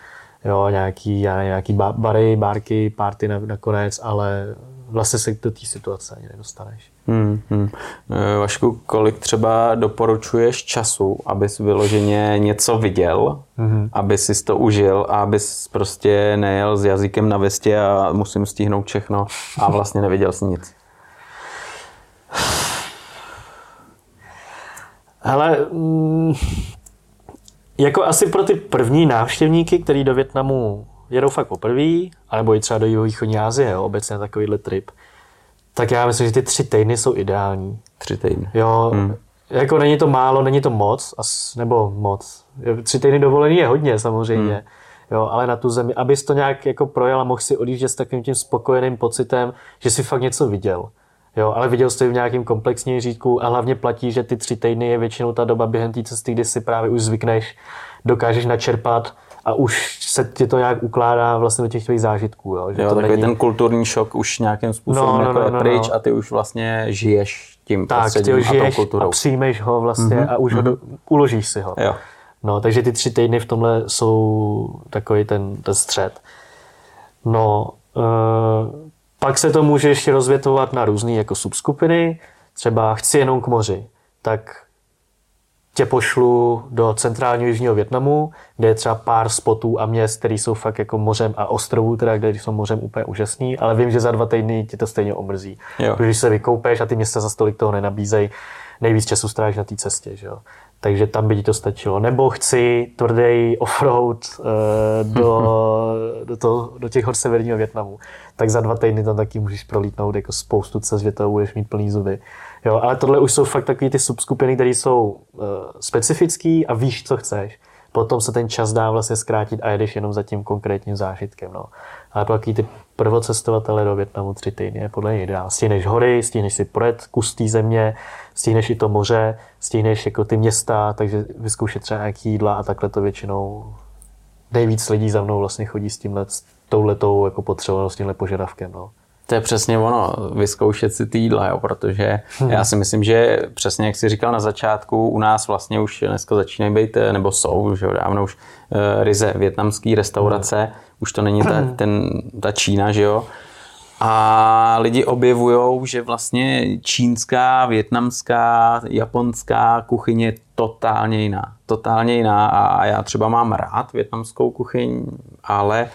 jo, nějaký, nějaký bary, bárky, party nakonec, ale vlastně se do té situace ani nedostaneš. Hmm, hmm. E, Vašku, kolik třeba doporučuješ času, abys vyloženě něco viděl, hmm. aby si to užil a abys prostě nejel s jazykem na vestě a musím stihnout všechno a vlastně neviděl jsi nic? Hele, mm, jako asi pro ty první návštěvníky, kteří do Větnamu jedou fakt poprvé, anebo i třeba do východní Asie, jo, obecně takovýhle trip, tak já myslím, že ty tři týdny jsou ideální. Tři týdny. Jo, hmm. jako není to málo, není to moc, nebo moc. Tři týdny dovolený je hodně samozřejmě. Hmm. Jo, ale na tu zemi, abys to nějak jako projel a mohl si odjíždět s takovým tím spokojeným pocitem, že si fakt něco viděl. Jo, ale viděl jsi v nějakým komplexním řídku a hlavně platí, že ty tři týdny je většinou ta doba během té cesty, kdy si právě už zvykneš, dokážeš načerpat a už se ti to nějak ukládá vlastně do těch tvých zážitků. Jo, že jo to takový není... ten kulturní šok už nějakým způsobem no, no, jako no, je no, pryč no. a ty už vlastně žiješ tím tak, ty ho žiješ a, kulturou. a přijmeš ho vlastně mm-hmm. a už mm-hmm. ho do, uložíš si ho. Jo. No, takže ty tři týdny v tomhle jsou takový ten, ten střed. No, uh, pak se to může ještě rozvětovat na různé jako subskupiny. Třeba chci jenom k moři. Tak tě pošlu do centrálního jižního Větnamu, kde je třeba pár spotů a měst, které jsou fakt jako mořem a ostrovů, teda, kde jsou mořem úplně úžasný, ale vím, že za dva týdny ti to stejně omrzí. Jo. Když se vykoupeš a ty města za stolik toho nenabízejí, nejvíc času strávíš na té cestě. Že jo? Takže tam by ti to stačilo. Nebo chci tvrdý offroad uh, do, do, to, do těch hor severního Větnamu, tak za dva týdny tam taky můžeš prolítnout jako spoustu cest, že to budeš mít plný zuby. Jo, ale tohle už jsou fakt takové ty subskupiny, které jsou uh, specifické a víš, co chceš. Potom se ten čas dá vlastně zkrátit a jedeš jenom za tím konkrétním zážitkem. No. Ale pak ty prvocestovatele do Větnamu tři týdny podle mě ideál. Stihneš hory, stihneš si projet kus té země, stihneš i to moře, stihneš jako ty města, takže vyzkoušet třeba nějaký jídla a takhle to většinou nejvíc lidí za mnou vlastně chodí s tímhle, s touhletou jako potřebou, s tímhle požadavkem. No. To je přesně ono, vyzkoušet si ty jídla, jo, protože hmm. já si myslím, že přesně jak jsi říkal na začátku, u nás vlastně už dneska začínají být, nebo jsou, že jo, dávno už uh, ryze větnamský restaurace, hmm. už to není ta, ten, ta Čína, že jo, a lidi objevují, že vlastně čínská, větnamská, japonská kuchyně je totálně jiná. Totálně jiná a já třeba mám rád větnamskou kuchyň, ale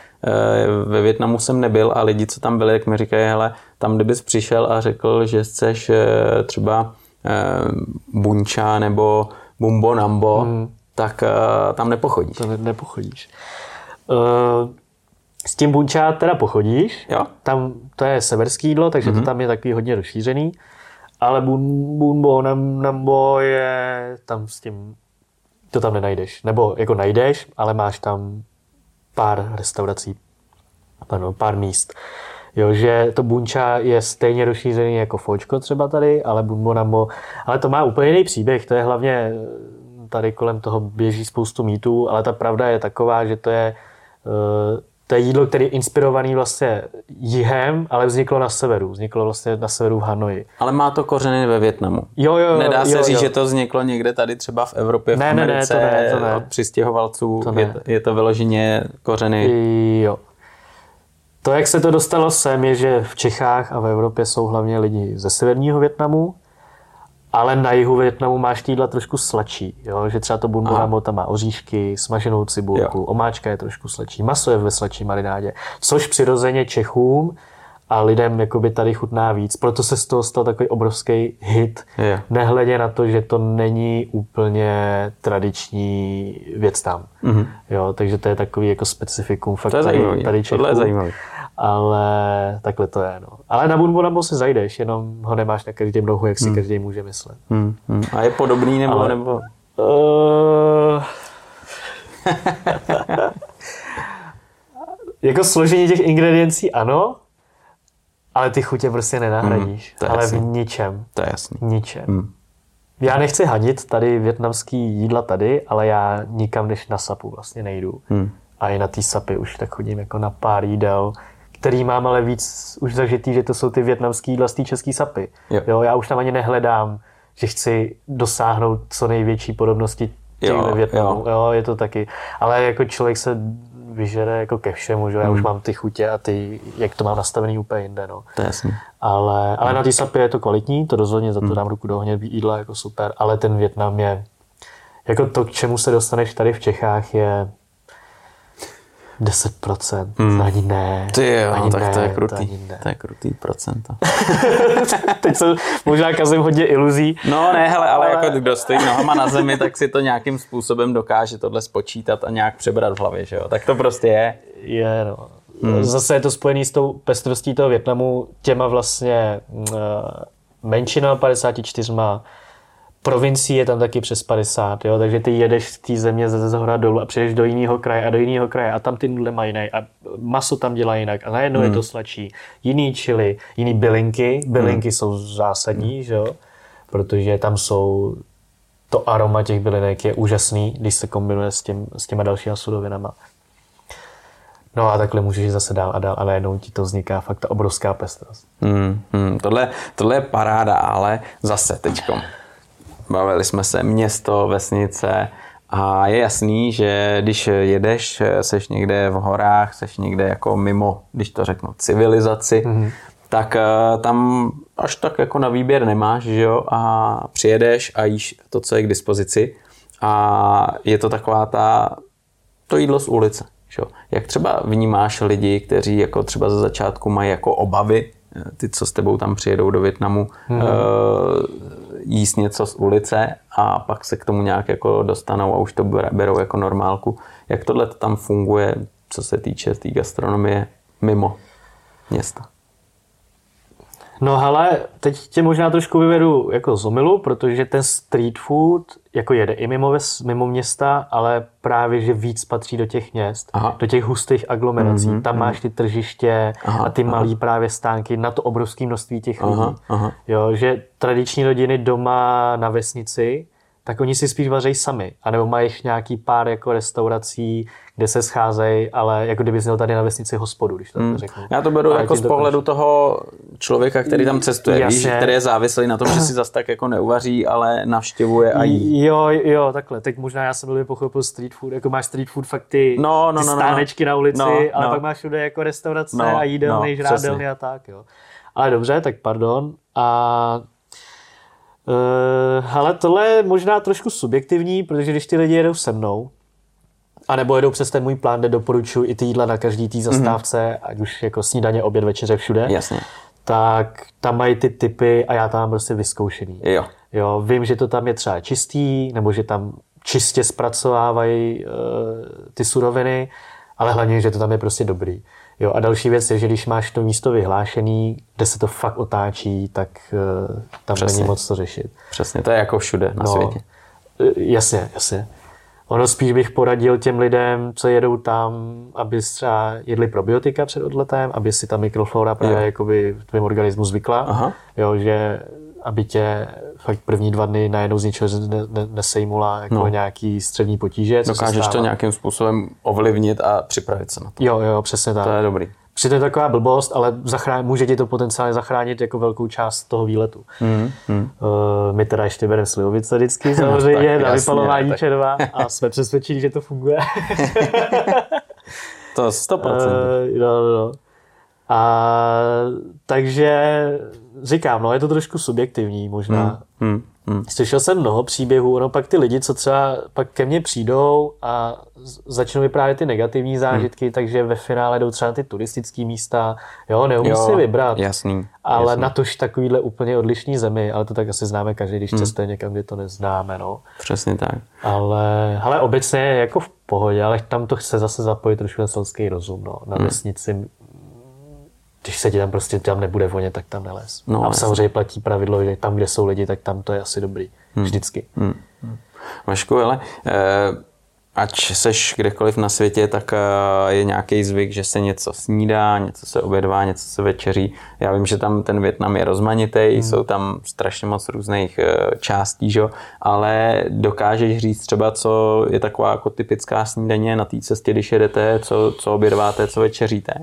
ve Větnamu jsem nebyl a lidi, co tam byli, jak mi říkají, hele, tam kdybys přišel a řekl, že chceš třeba bunča nebo bumbo nambo, hmm. tak tam nepochodíš. Ne, nepochodíš. Uh, s tím bunča teda pochodíš. Jo. Tam to je severský jídlo, takže mm-hmm. to mhm. tam je takový hodně rozšířený. Ale bun, bunbo nambo je tam s tím, to tam nenajdeš. Nebo jako najdeš, ale máš tam pár restaurací, pardon, pár míst. Jo, že to bunča je stejně rozšířený jako fočko třeba tady, ale bunbo nambo, ale to má úplně jiný příběh, to je hlavně tady kolem toho běží spoustu mýtů, ale ta pravda je taková, že to je uh, to je jídlo, které je inspirované vlastně jihem, ale vzniklo na severu. Vzniklo vlastně na severu v Hanoji. Ale má to kořeny ve Větnamu. Jo, jo, jo. Nedá se jo, říct, jo. že to vzniklo někde tady třeba v Evropě, v ne, Americe, ne, ne, to ne, to ne. od přistěhovalců. To ne. Je, je to vyloženě kořeny. Jo. To, jak se to dostalo sem, je, že v Čechách a v Evropě jsou hlavně lidi ze severního Větnamu, ale na jihu Větnamu máš týdla trošku sladší, jo? že třeba to bunburamo tam má oříšky, smaženou cibulku, jo. omáčka je trošku sladší, maso je ve sladší marinádě, což přirozeně Čechům a lidem jakoby tady chutná víc. Proto se z toho stal takový obrovský hit, jo. nehledě na to, že to není úplně tradiční věc tam. Mm-hmm. Jo, takže to je takový jako specifikum fakt to je tady, tady Čechů. Tohle je zajímavý ale takhle to je. No. Ale na Bunbonabo se zajdeš, jenom ho nemáš na každém rohu, jak si hmm. každý může myslet. Hmm. Hmm. A je podobný nebo? Ale, nebo... Uh... jako složení těch ingrediencí ano, ale ty chutě prostě nenahradíš. Hmm, ale jasný. v ničem. To je jasný. Ničem. Hmm. Já nechci hadit tady větnamský jídla tady, ale já nikam než na sapu vlastně nejdu. Hmm. A i na té sapy už tak chodím jako na pár jídel, který mám ale víc už zažitý, že to jsou ty větnamský jídla z té české sapy. Jo. jo. já už tam ani nehledám, že chci dosáhnout co největší podobnosti těch jo, ve Větnamu. Jo. jo. je to taky. Ale jako člověk se vyžere jako ke všemu, že já už hmm. mám ty chutě a ty, jak to mám nastavený úplně jinde, no. To je jasný. Ale, ale na té sapě je to kvalitní, to rozhodně za to hmm. dám ruku do ohně, jídla jako super, ale ten Větnam je, jako to, k čemu se dostaneš tady v Čechách je 10%, hmm. ani ne. Ty jo, ani tak ne, to je krutý. To, ani ne. to je krutý procento. Teď jsem možná kazím hodně iluzí. No ne, hele, ale, ale jako kdo stojí nohama na zemi, tak si to nějakým způsobem dokáže tohle spočítat a nějak přebrat v hlavě, že jo? Tak to prostě je. Je, no. Hmm. Zase je to spojený s tou pestrostí toho Větnamu, těma vlastně uh, menšinama 54 provincií je tam taky přes 50, jo? takže ty jedeš z té země ze zhora dolů a přijdeš do jiného kraje a do jiného kraje a tam ty nudle mají jiné a maso tam dělá jinak a najednou hmm. je to sladší. Jiný čili, jiný bylinky, bylinky hmm. jsou zásadní, hmm. že jo? protože tam jsou to aroma těch bylinek je úžasný, když se kombinuje s, tím, s těma dalšíma surovinama. No a takhle můžeš zase dál a dál a najednou ti to vzniká fakt ta obrovská pestrost. Hmm, hmm, tohle, tohle je paráda, ale zase teďkom bavili jsme se město, vesnice a je jasný, že když jedeš, seš někde v horách, seš někde jako mimo, když to řeknu, civilizaci, mm-hmm. tak eh, tam až tak jako na výběr nemáš, že jo, a přijedeš a jíš to, co je k dispozici a je to taková ta, to jídlo z ulice. Že jo. Jak třeba vnímáš lidi, kteří jako třeba ze začátku mají jako obavy, eh, ty, co s tebou tam přijedou do Větnamu, mm-hmm jíst něco z ulice a pak se k tomu nějak jako dostanou a už to berou jako normálku. Jak tohle tam funguje, co se týče té tý gastronomie mimo města? No ale teď tě možná trošku vyvedu jako z omilu, protože ten street food jako jede i mimo, ves, mimo města, ale právě, že víc patří do těch měst, aha. do těch hustých aglomerací. Mm-hmm, Tam mm-hmm. máš ty tržiště aha, a ty aha. malý právě stánky na to obrovské množství těch lidí. Aha, aha. Jo, že tradiční rodiny doma na vesnici, tak oni si spíš vařejí sami. A nebo mají nějaký pár jako restaurací, kde se scházejí, ale jako kdyby měl tady na vesnici hospodu, když to hmm. řeknu. Já to beru ale jako z pohledu toho člověka, který tam cestuje, Jasně. víš, který je závislý na tom, že si zas tak jako neuvaří, ale navštěvuje a jí. Jo, jo, takhle. Tak možná já jsem byl pochopil street food, jako máš street food fakt ty, no, no, ty no, no, stánečky no, na ulici, no, ale no. pak máš všude jako restaurace no, a jídelny, no, žrádelny a tak, jo. Ale dobře, tak pardon. A Uh, ale tohle je možná trošku subjektivní, protože když ty lidi jedou se mnou A nebo jedou přes ten můj plán, kde doporučuji i ty jídla na každý té zastávce, mm-hmm. ať už jako snídaně, oběd, večeře, všude. Jasně. Tak tam mají ty typy a já tam mám prostě vyzkoušený. Jo. Jo, vím, že to tam je třeba čistý, nebo že tam čistě zpracovávají uh, ty suroviny, ale hlavně, že to tam je prostě dobrý. Jo, a další věc je, že když máš to místo vyhlášený, kde se to fakt otáčí, tak uh, tam Přesně. není moc co řešit. Přesně, to je jako všude na No, světě. eh, Jasně, jasně. Ono spíš bych poradil těm lidem, co jedou tam, aby třeba jedli probiotika před odletem, aby si ta mikroflora právě Jo. jakoby v tvém organismu zvykla. Aha. Jo, že aby tě fakt první dva dny najednou z ničeho ne, ne, nesejmula jako No. no. nějaký střední potíže. co Dokážeš to nějakým způsobem ovlivnit a připravit se na to. Jo, jo, přesně tak. To je dobrý. Přitom je to taková blbost, ale zachrán, může ti to potenciálně zachránit jako velkou část toho výletu. Mm, mm. Uh, my teda ještě bereme slivovice vždycky samozřejmě tak na jasně, vypalování tak- červa a jsme přesvědčeni, že to funguje. To 100%. Uh, no, no, no. A takže říkám, no je to trošku subjektivní možná. Hmm, hmm. Slyšel jsem mnoho příběhů, no pak ty lidi, co třeba pak ke mně přijdou a začnou vyprávět ty negativní zážitky, Hmm. takže ve finále jdou třeba na ty turistické místa, jo, neumí si vybrat. Jasný. Ale jasný. na tož takovýhle úplně odlišný zemi, ale to tak asi známe každý, když Hmm. cestuje někam, kde to neznáme, no. Přesně tak. Ale, ale obecně je jako v pohodě, ale tam to chce zase zapojit trošku ten selský rozum, no. Na Hmm. Když se ti tam prostě tam nebude vonět, tak tam nelez. No, a samozřejmě platí pravidlo, že tam, kde jsou lidi, tak tam to je asi dobrý. Hmm. Vždycky. Vašku, ale eh, ať seš kdekoliv na světě, tak eh, je nějaký zvyk, že se něco snídá, něco se obědvá, něco se večeří. Já vím, že tam ten Větnam je rozmanitý, hmm. jsou tam strašně moc různých eh, částí, že? jo, ale dokážeš říct třeba, co je taková jako typická snídaně na té cestě, když jedete, co, co obědváte, co večeříte?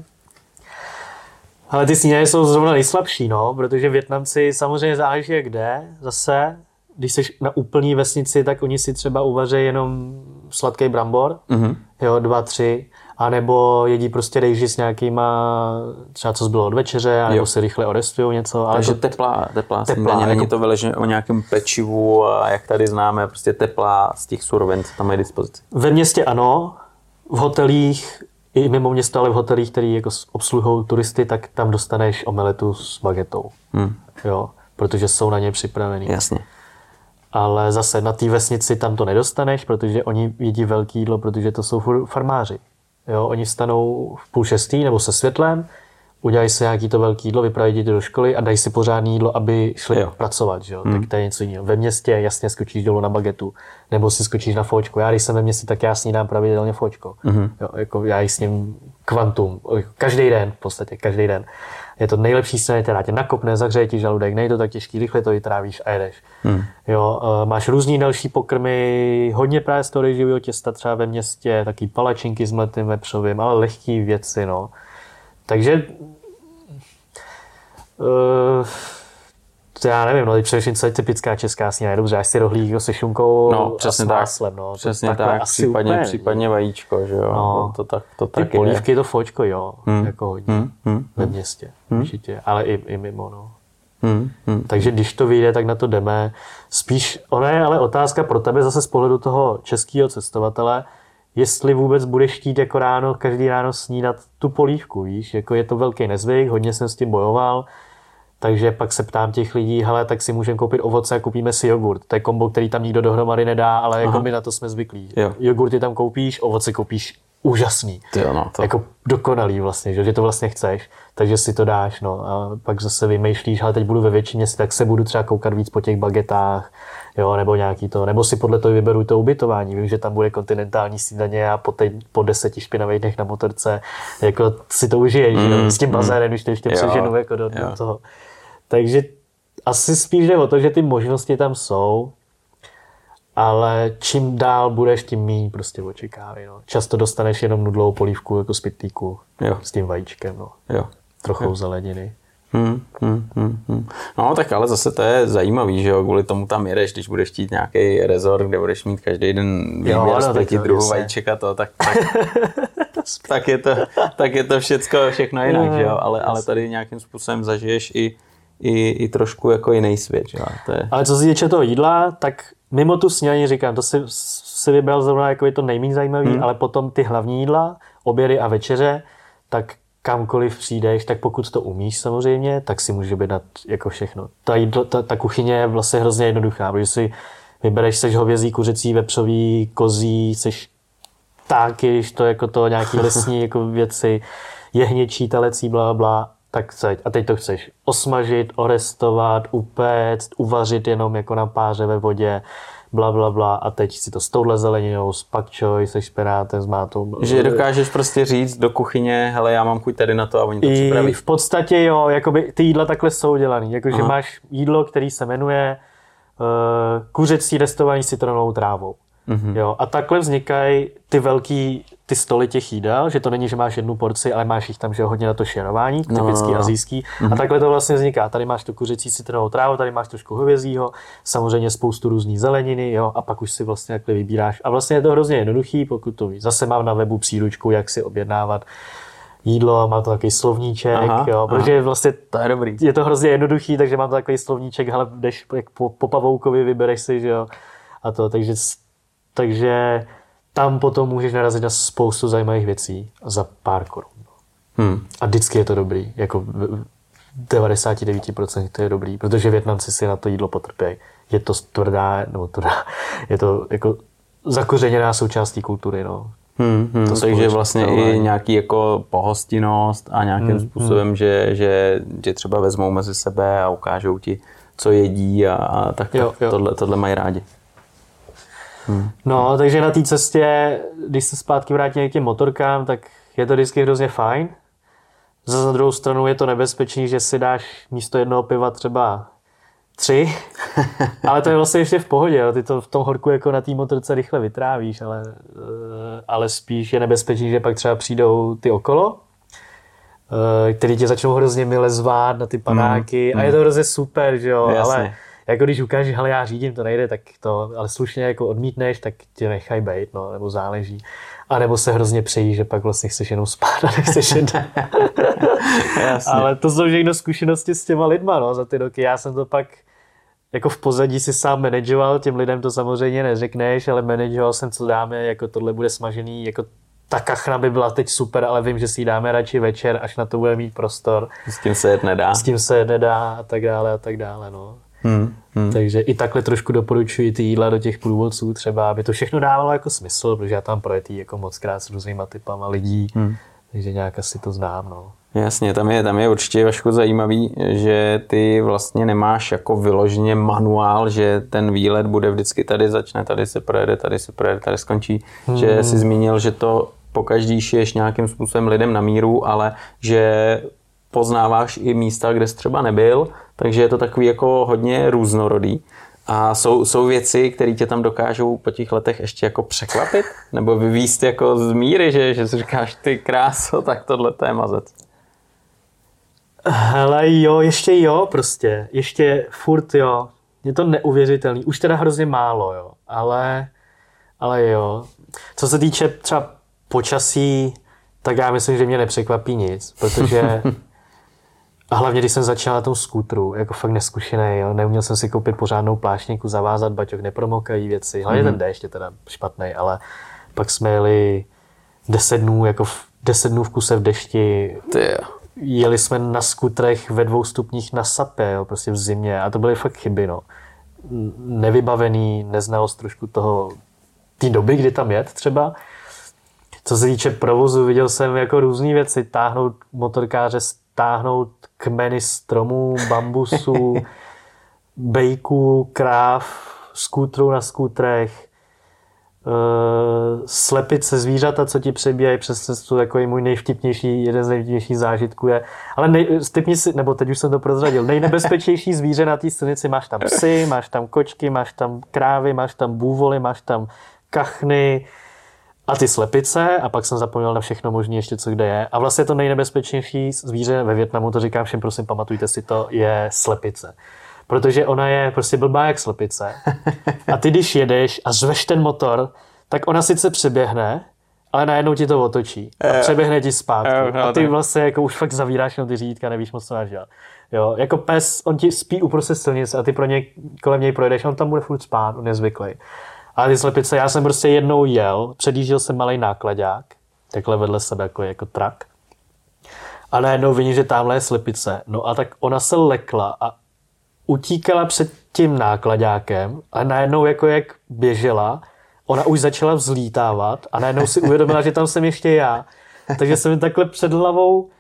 Ale ty snídaně jsou zrovna nejslabší, no, protože Větnamci samozřejmě záleží jak kde, zase, když jsi na úplný vesnici, tak oni si třeba uvaří jenom sladký brambor, Mhm. jo, dva, tři, a nebo jedí prostě rejži s nějakýma, třeba co zbylo od večeře, a nebo Jo. si rychle odestují něco, ale Takže to, teplá, teplá, Teplá, snídaně, není jako- to vyležené o nějakém pečivu, a jak tady známe, prostě teplá z těch surovin, co tam je dispozici. ve městě ano, v hotelích, i mimo město, ale v hotelích, který jako obsluhují turisty, tak tam dostaneš omeletu s bagetou, Hm, jo, protože jsou na ně připravený. jasně. Ale zase na té vesnici tam to nedostaneš, protože oni jedí velký jídlo, protože to jsou farmáři. Jo, oni vstanou v půl šestý nebo se světlem, udělají si nějaký to velký jídlo, vypraví děti do školy a dají si pořádný jídlo, aby šli Jo. pracovat. Že jo? Hmm. Tak to je něco jiného. Ve městě jasně skočíš dolů na bagetu, nebo si skočíš na fočko. Já když jsem ve městě, tak já snídám pravidelně fočko. Hmm. Jo, jako já jí s ním kvantum. Každý den, v podstatě, každý den. Je to nejlepší snídaně, která tě nakopne, zahřeje ti žaludek, nejde to tak těžký, rychle to vytrávíš a jedeš. Hmm. Jo, eh, máš různý další pokrmy, hodně právě z toho rejživého těsta třeba ve městě, taky palačinky s mletým vepřovým, ale lehký věci, no. Takže uh, to já nevím, no, teď především co je typická česká snídaně, dobře, až si rohlík jako se šunkou No, a přesně s tak. máslem, no. Přesně takhle tak, asi případně, úplně případně vajíčko, že jo, No. to tak, to Ty tak polívky, to fočko, jo, hmm. jako hodně, Hmm, hmm, ve městě, hmm. určitě, ale i, i mimo, no. je. Hmm, hmm. Takže když to vyjde, tak na to jdeme. Spíš, ona je ale otázka pro tebe zase z pohledu toho českého cestovatele, jestli vůbec budeš chtít jako ráno, každý ráno snídat tu polívku, víš, jako je to velký nezvyk, hodně jsem s tím bojoval, takže pak se ptám těch lidí, hele, tak si můžeme koupit ovoce a koupíme si jogurt. To je kombo, který tam nikdo dohromady nedá, ale jako my na to jsme zvyklí. Jo. Jogurty tam koupíš, ovoce koupíš úžasný. Ty jo, no, to, Jako dokonalý vlastně, že, že to vlastně chceš, takže si to dáš, no a pak zase vymýšlíš, ale teď budu ve větší městě, tak se budu třeba koukat víc po těch bagetách, jo, nebo nějaký to, nebo si podle toho vyberu to ubytování, vím, že tam bude kontinentální snídaně a po, teď, po deseti špinavých dnech na motorce, jako si to užiješ, mm, jo, s tím bazénem, když to ještě Jo, přeženu jako do, jo. do toho. Takže asi spíš jde o to, že ty možnosti tam jsou, ale čím dál budeš, tím méně prostě očekávej. No. Často dostaneš jenom nudlou polívku jako z pitlíku Jo. s tím vajíčkem, no. jo. trochou zeleniny. Hmm, hmm, hmm, hmm. No tak ale zase to je zajímavý, že jo, kvůli tomu tam jedeš, když budeš chtít nějaký rezort, kde budeš mít každý den výběr Jo, no, z tak pěti jo, druhů vajíček a to, tak, tak, tak, je to, tak je to všecko, všechno jinak, že jo, ale, ale tady nějakým způsobem zažiješ i, i, i trošku jako jiný svět, že jo, to je, Ale co se týče toho jídla, tak mimo tu snídaní říkám, to si, si vybral zrovna jako je to nejméně zajímavý, hmm. ale potom ty hlavní jídla, obědy a večeře, tak kamkoliv přijdeš, tak pokud to umíš samozřejmě, tak si může být jako všechno. Ta, jídlo, ta, ta kuchyně je vlastně hrozně jednoduchá, protože si vybereš seš hovězí, kuřecí, vepřový, kozí, seš táky, to jako to nějaký lesní jako věci, jehněčí, telecí, bla, bla, tak chceš. A teď to chceš osmažit, orestovat, upéct, uvařit jenom jako na páře ve vodě, bla, bla, bla. A teď si to s touhle zeleninou, s pak choy, se špenátem, s mátou. Že dokážeš prostě říct do kuchyně, hele, já mám chuť tady na to a oni to I připraví. v podstatě jo, jakoby ty jídla takhle jsou dělaný. Jakože máš jídlo, který se jmenuje uh, kuřecí restovaný s citronovou trávou. Mm-hmm. Jo, a takhle vznikají ty velký ty stoly těch jídel, že to není, že máš jednu porci, ale máš jich tam, že hodně na to šerování, No, typický no, no. azijský. Mm-hmm. A takhle to vlastně vzniká. Tady máš tu kuřecí citronovou trávu, tady máš trošku hovězího, samozřejmě spoustu různých zeleniny, jo, a pak už si vlastně takhle vybíráš. A vlastně je to hrozně jednoduchý, pokud to víš. Zase mám na webu příručku, jak si objednávat jídlo, má to takový slovníček, Aha, jo, aha. protože vlastně To je dobrý. je to hrozně jednoduchý, takže mám takový slovníček, hele, jdeš jak po, po pavoukovi, vybereš si, že jo, a to, takže, takže tam potom můžeš narazit na spoustu zajímavých věcí za pár korun. Hmm. A vždycky je to dobrý, jako v v 99% to je dobrý, protože Větnamci si na to jídlo potrpějí. Je to tvrdá, nebo tvrdá, je to jako zakořeněná součástí kultury, no. Hmm, hmm, To takže vlastně i nějaký jako pohostinnost a nějakým Hmm, způsobem, že, že tě třeba vezmou mezi sebe a ukážou ti, co jedí a, a tak, Jo, tak jo. Tohle, tohle mají rádi. No, takže na té cestě, když se zpátky vrátíme k těm motorkám, tak je to vždycky hrozně fajn. Zase na druhou stranu je to nebezpečný, že si dáš místo jednoho piva třeba tři, ale to je vlastně ještě v pohodě, jo. ty to v tom horku jako na té motorce rychle vytrávíš, ale, eh, ale spíš je nebezpečný, že pak třeba přijdou ty okolo, eh, který tě začnou hrozně mile zvát na ty panáky a je to hrozně super, že jo, Jasně. ale jako když ukážeš, hele já řídím, to nejde, tak to, ale slušně jako odmítneš, tak tě nechaj bejt, no, nebo záleží. A nebo se hrozně přejí, že pak vlastně chceš jenom spát a nechceš jet. Jasně. ale to jsou všechno zkušenosti s těma lidma, no, za ty roky. Já jsem to pak jako v pozadí si sám manažoval, těm lidem to samozřejmě neřekneš, ale manažoval jsem, co dáme, jako tohle bude smažený, jako ta kachna by byla teď super, ale vím, že si ji dáme radši večer, až na to bude mít prostor. S tím se jet nedá. S tím se nedá a tak dále a tak dále, no. Hmm, hmm. Takže i takhle trošku doporučuji ty jídla do těch průvodců třeba, aby to všechno dávalo jako smysl, protože já tam projetý jako moc krát s různýma typama lidí, hmm. takže nějak asi to znám, no. Jasně, tam je, tam je určitě Vašku zajímavý, že ty vlastně nemáš jako vyloženě manuál, že ten výlet bude vždycky tady začne, tady se projede, tady se projede, tady skončí. Hmm. Že jsi zmínil, že to pokaždý šiješ nějakým způsobem lidem na míru, ale že poznáváš i místa, kde jsi třeba nebyl, takže je to takový jako hodně různorodý. A jsou, jsou věci, které tě tam dokážou po těch letech ještě jako překvapit? Nebo vyvíst jako z míry, že, že si říkáš, ty kráso, tak tohle to je mazec. Hele jo, ještě jo prostě, ještě furt jo. Je to neuvěřitelný, už teda hrozně málo jo, ale, ale jo. Co se týče třeba počasí, tak já myslím, že mě nepřekvapí nic, protože a hlavně, když jsem začal na tom skútru, jako fakt neskušený, jo, neuměl jsem si koupit pořádnou plášníku, zavázat baťoch, nepromokají věci, hlavně mm-hmm. ten déšť je teda špatný, ale pak jsme jeli 10 dnů, jako v, 10 dnů v kuse v dešti, Ty jeli jsme na skutrech ve dvou stupních na sapě, jo, prostě v zimě a to byly fakt chyby, no. Nevybavený, neznalost trošku toho, té doby, kdy tam jet třeba. Co se týče provozu, viděl jsem jako různé věci, táhnout motorkáře, stáhnout kmeny stromů, bambusů, bejků, kráv, skútrů na skútrech, uh, slepice, zvířata, co ti přebíjají přes cestu, takový můj nejvtipnější, jeden z nejvtipnějších zážitků je. Ale nej, typni si, nebo teď už jsem to prozradil, nejnebezpečnější zvíře na té silnici, máš tam psy, máš tam kočky, máš tam krávy, máš tam bůvoly, máš tam kachny, a ty slepice, a pak jsem zapomněl na všechno možné ještě, co kde je. A vlastně to nejnebezpečnější zvíře ve Větnamu, to říkám všem, prosím, pamatujte si to, je slepice. Protože ona je prostě blbá jak slepice. A ty, když jedeš a zveš ten motor, tak ona sice přeběhne, ale najednou ti to otočí. A přeběhne ti zpátky. No, A ty tak. vlastně jako už fakt zavíráš na ty řídítka, nevíš moc, co máš dělat. Jo, jako pes, on ti spí uprostřed silnice a ty pro něj, kolem něj projedeš, on tam bude furt spát, on je zvyklý. Ale ty slepice, já jsem prostě jednou jel, předjížděl jsem malý nákladák, takhle vedle sebe jako, jako trak. A najednou vidím, že tamhle je slepice. No a tak ona se lekla a utíkala před tím nákladákem a najednou jako jak běžela, ona už začala vzlítávat a najednou si uvědomila, že tam jsem ještě já. Takže jsem takhle před hlavou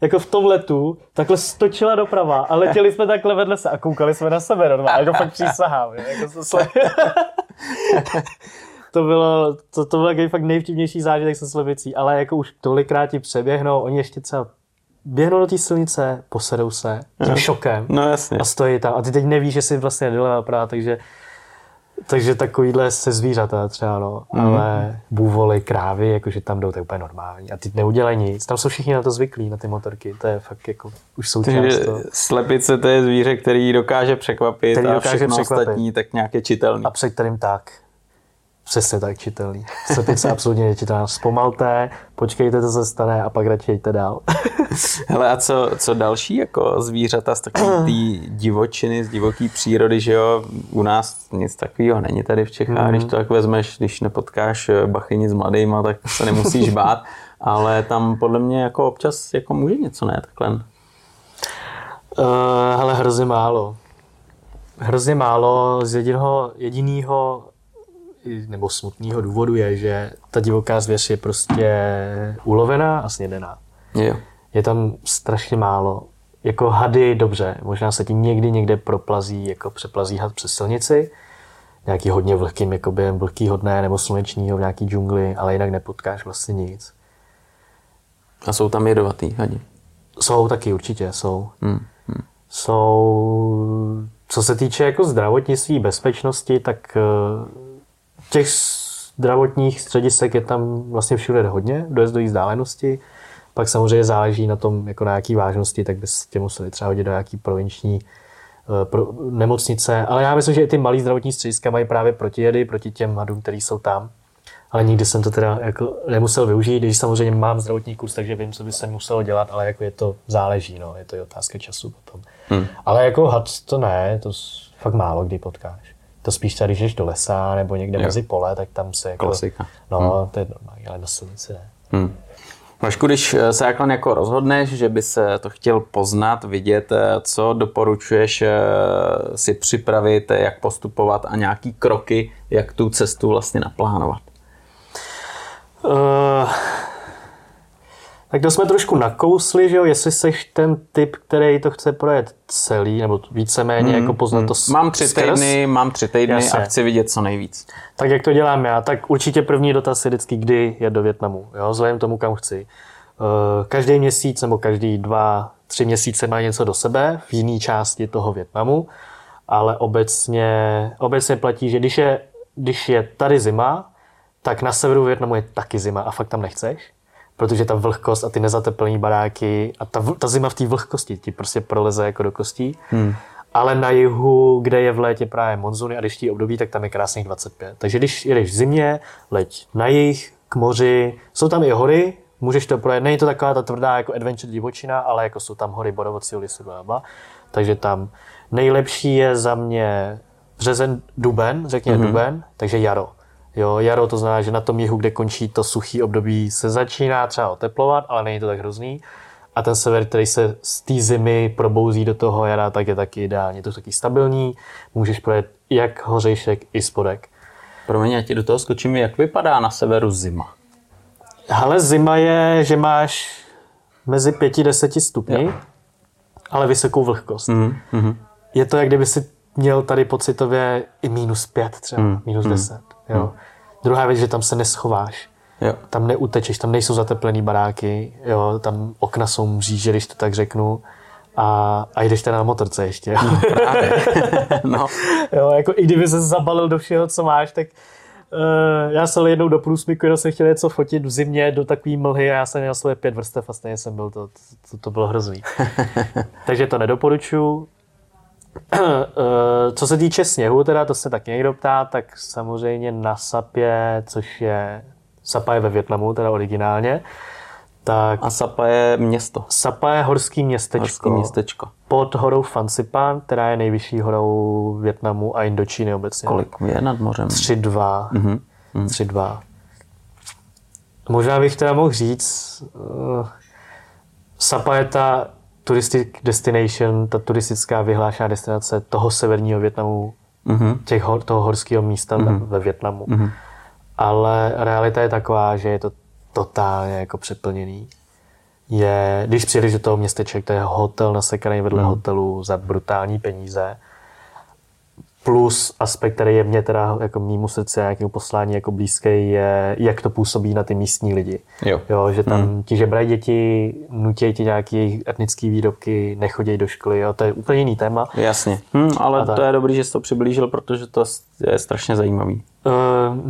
jako v tom letu, takhle stočila doprava a letěli jsme takhle vedle se a koukali jsme na sebe normálně, jako fakt přísahám. Jako sle... to bylo, to, to byl fakt nejvtipnější zážitek se slepicí, ale jako už tolikrát ti přeběhnou, oni ještě třeba běhnou do té silnice, posedou se tím šokem no, jasně. a stojí tam. A ty teď nevíš, že si vlastně právě, takže takže takovýhle se zvířata třeba, no. Mm. Ale bůvoly, krávy, jakože tam jdou, to je úplně normální. A ty neudělají nic. Tam jsou všichni na to zvyklí, na ty motorky. To je fakt jako už součást toho. Slepice to je zvíře, který dokáže překvapit který a dokáže všechno překvapit. ostatní tak nějak je čitelný. A před kterým tak. Přesně tak čitelný. Slepice absolutně nečitelná. Zpomalte, počkejte, co se stane a pak radši jděte dál. Hele, a co, co další jako zvířata z takové té divočiny, z divoké přírody, že jo? U nás nic takového není tady v Čechách. Mm. Když to tak vezmeš, když nepotkáš bachyni s mladýma, tak se nemusíš bát. Ale tam podle mě jako občas jako může něco, ne? Takhle. Uh, hele, hrozně málo. Hrozně málo z jediného, jediného nebo smutného důvodu je, že ta divoká zvěř je prostě ulovená a snědená. Jo. Je tam strašně málo. Jako hady, dobře, možná se ti někdy někde proplazí, jako přeplazí had přes silnici, nějaký hodně vlhkým, jako během vlhký dne nebo slunečního v nějaký džungli, ale jinak nepotkáš vlastně nic. A jsou tam jedovatý hadi? Jsou taky, určitě, jsou. Hmm. Hmm. Jsou, co se týče jako zdravotnictví, bezpečnosti, tak těch zdravotních středisek je tam vlastně všude hodně, dojezdové vzdálenosti. Pak samozřejmě záleží na tom, jako na jaký vážnosti, tak bys tě museli třeba hodit do nějaký provinční uh, pro, nemocnice. Ale já myslím, že i ty malé zdravotní střediska mají právě protijedy proti těm hadům, který jsou tam. Ale nikdy jsem to teda jako nemusel využít, když samozřejmě mám zdravotní kurz, takže vím, co by se muselo dělat, ale jako je to záleží, no, je to i otázka času potom. Hmm. Ale jako had to ne, to fakt málo kdy potkáš to spíš tady, když jdeš do lesa nebo někde mezi pole, tak tam se jako... Klasika. No, hmm. to je normální, ale na silnici ne. Hmm. Vašku, když eh, se jako, jako rozhodneš, že by se to chtěl poznat, vidět, eh, co doporučuješ eh, si připravit, jak postupovat a nějaký kroky, jak tu cestu vlastně naplánovat? Uh, tak to jsme trošku nakousli, že jo, jestli seš ten typ, který to chce projet celý, nebo víceméně hmm, jako poznat hmm. to Mám tři skrz. týdny, mám tři týdny Jasně. a chci vidět co nejvíc. Tak jak to dělám já, tak určitě první dotaz je vždycky, kdy je do Větnamu, jo, vzhledem tomu, kam chci. Eh, každý měsíc nebo každý dva, tři měsíce má něco do sebe v jiné části toho Větnamu, ale obecně, obecně platí, že když je, když je tady zima, tak na severu Větnamu je taky zima a fakt tam nechceš protože ta vlhkost a ty nezateplené baráky a ta, ta zima v té vlhkosti ti prostě proleze jako do kostí. Hmm. Ale na jihu, kde je v létě právě monzuny a deští období, tak tam je krásných 25. Takže když jedeš v zimě, leď na jih, k moři, jsou tam i hory, můžeš to projet. Není to taková ta tvrdá jako adventure divočina, ale jako jsou tam hory, bodovoci, lisy, bla, Takže tam nejlepší je za mě březen, duben, řekněme mm-hmm. duben, takže jaro. Jo, jaro to znamená, že na tom jihu, kde končí to suchý období, se začíná třeba oteplovat, ale není to tak hrozný. A ten sever, který se z té zimy probouzí do toho jara, tak je taky ideální. To je taky stabilní, můžeš projet jak hořejšek, i spodek. Promiň, já ti do toho skočím, jak vypadá na severu zima? Ale zima je, že máš mezi 5 a 10 stupni, jo. ale vysokou vlhkost. Mm-hmm. Je to, jak kdyby si měl tady pocitově i minus 5 třeba, mm. minus 10. Jo. Hmm. Druhá věc, že tam se neschováš. Jo. Tam neutečeš, tam nejsou zateplený baráky, jo, tam okna jsou mříže, když to tak řeknu. A, a jdeš teda na motorce ještě. Jo. No, právě. no. jo, jako i kdyby se zabalil do všeho, co máš, tak uh, já jsem jednou do průsmyku, jenom jsem chtěl něco fotit v zimě do takové mlhy a já jsem měl své pět vrstev a stejně jsem byl, to, to, to bylo hrozný. Takže to nedoporučuji. Eh, co se týče sněhu, teda to se taky někdo ptá, tak samozřejmě na Sapě, což je, Sapa je ve Větnamu, teda originálně, tak... A Sapa je město. Sapa je horský městečko. Horský městečko. pod horou Fansipan, která je nejvyšší horou Větnamu a Indočíny obecně. Kolik je nad mořem? 3-2. Mhm. 3-2. Možná bych teda mohl říct, uh, Sapa je ta touristic destination, ta turistická vyhlášená destinace toho severního Větnamu, Mhm. těch hor, toho horského místa mm-hmm. ve Větnamu. Mm-hmm. Ale realita je taková, že je to totálně jako přeplněný. Je, když přijedeš do toho městeček, to je hotel nasekaný vedle mm. hotelu za brutální peníze. Plus aspekt, který je mě teda jako mýmu srdci a nějakému poslání jako blízký, je, jak to působí na ty místní lidi. Jo. Jo, že tam hmm. ti žebrají děti, nutí ti nějaké jejich etnické výrobky, nechodí do školy, jo, to je úplně jiný téma. Jasně. Hm, ale A tak. to je dobrý, že jsi to přiblížil, protože to je strašně zajímavý. Uh,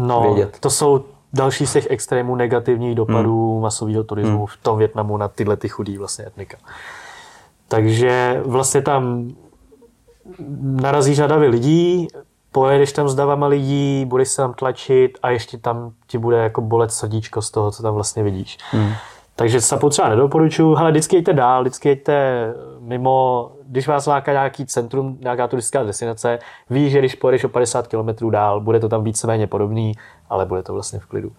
no, Vědět. to jsou další z těch extrémů negativních dopadů hmm. masového turismu hmm. v tom Větnamu na tyhle ty chudý vlastně etnika. Takže vlastně tam narazíš na davy lidí, pojedeš tam s davama lidí, budeš se tam tlačit a ještě tam ti bude jako bolet srdíčko z toho, co tam vlastně vidíš. Hmm. Takže Sapu třeba nedoporučuju, ale vždycky jeďte dál, vždycky jeďte mimo, když vás láká nějaký centrum, nějaká turistická destinace, víš, že když pojedeš o 50 km dál, bude to tam víceméně podobný, ale bude to vlastně v klidu.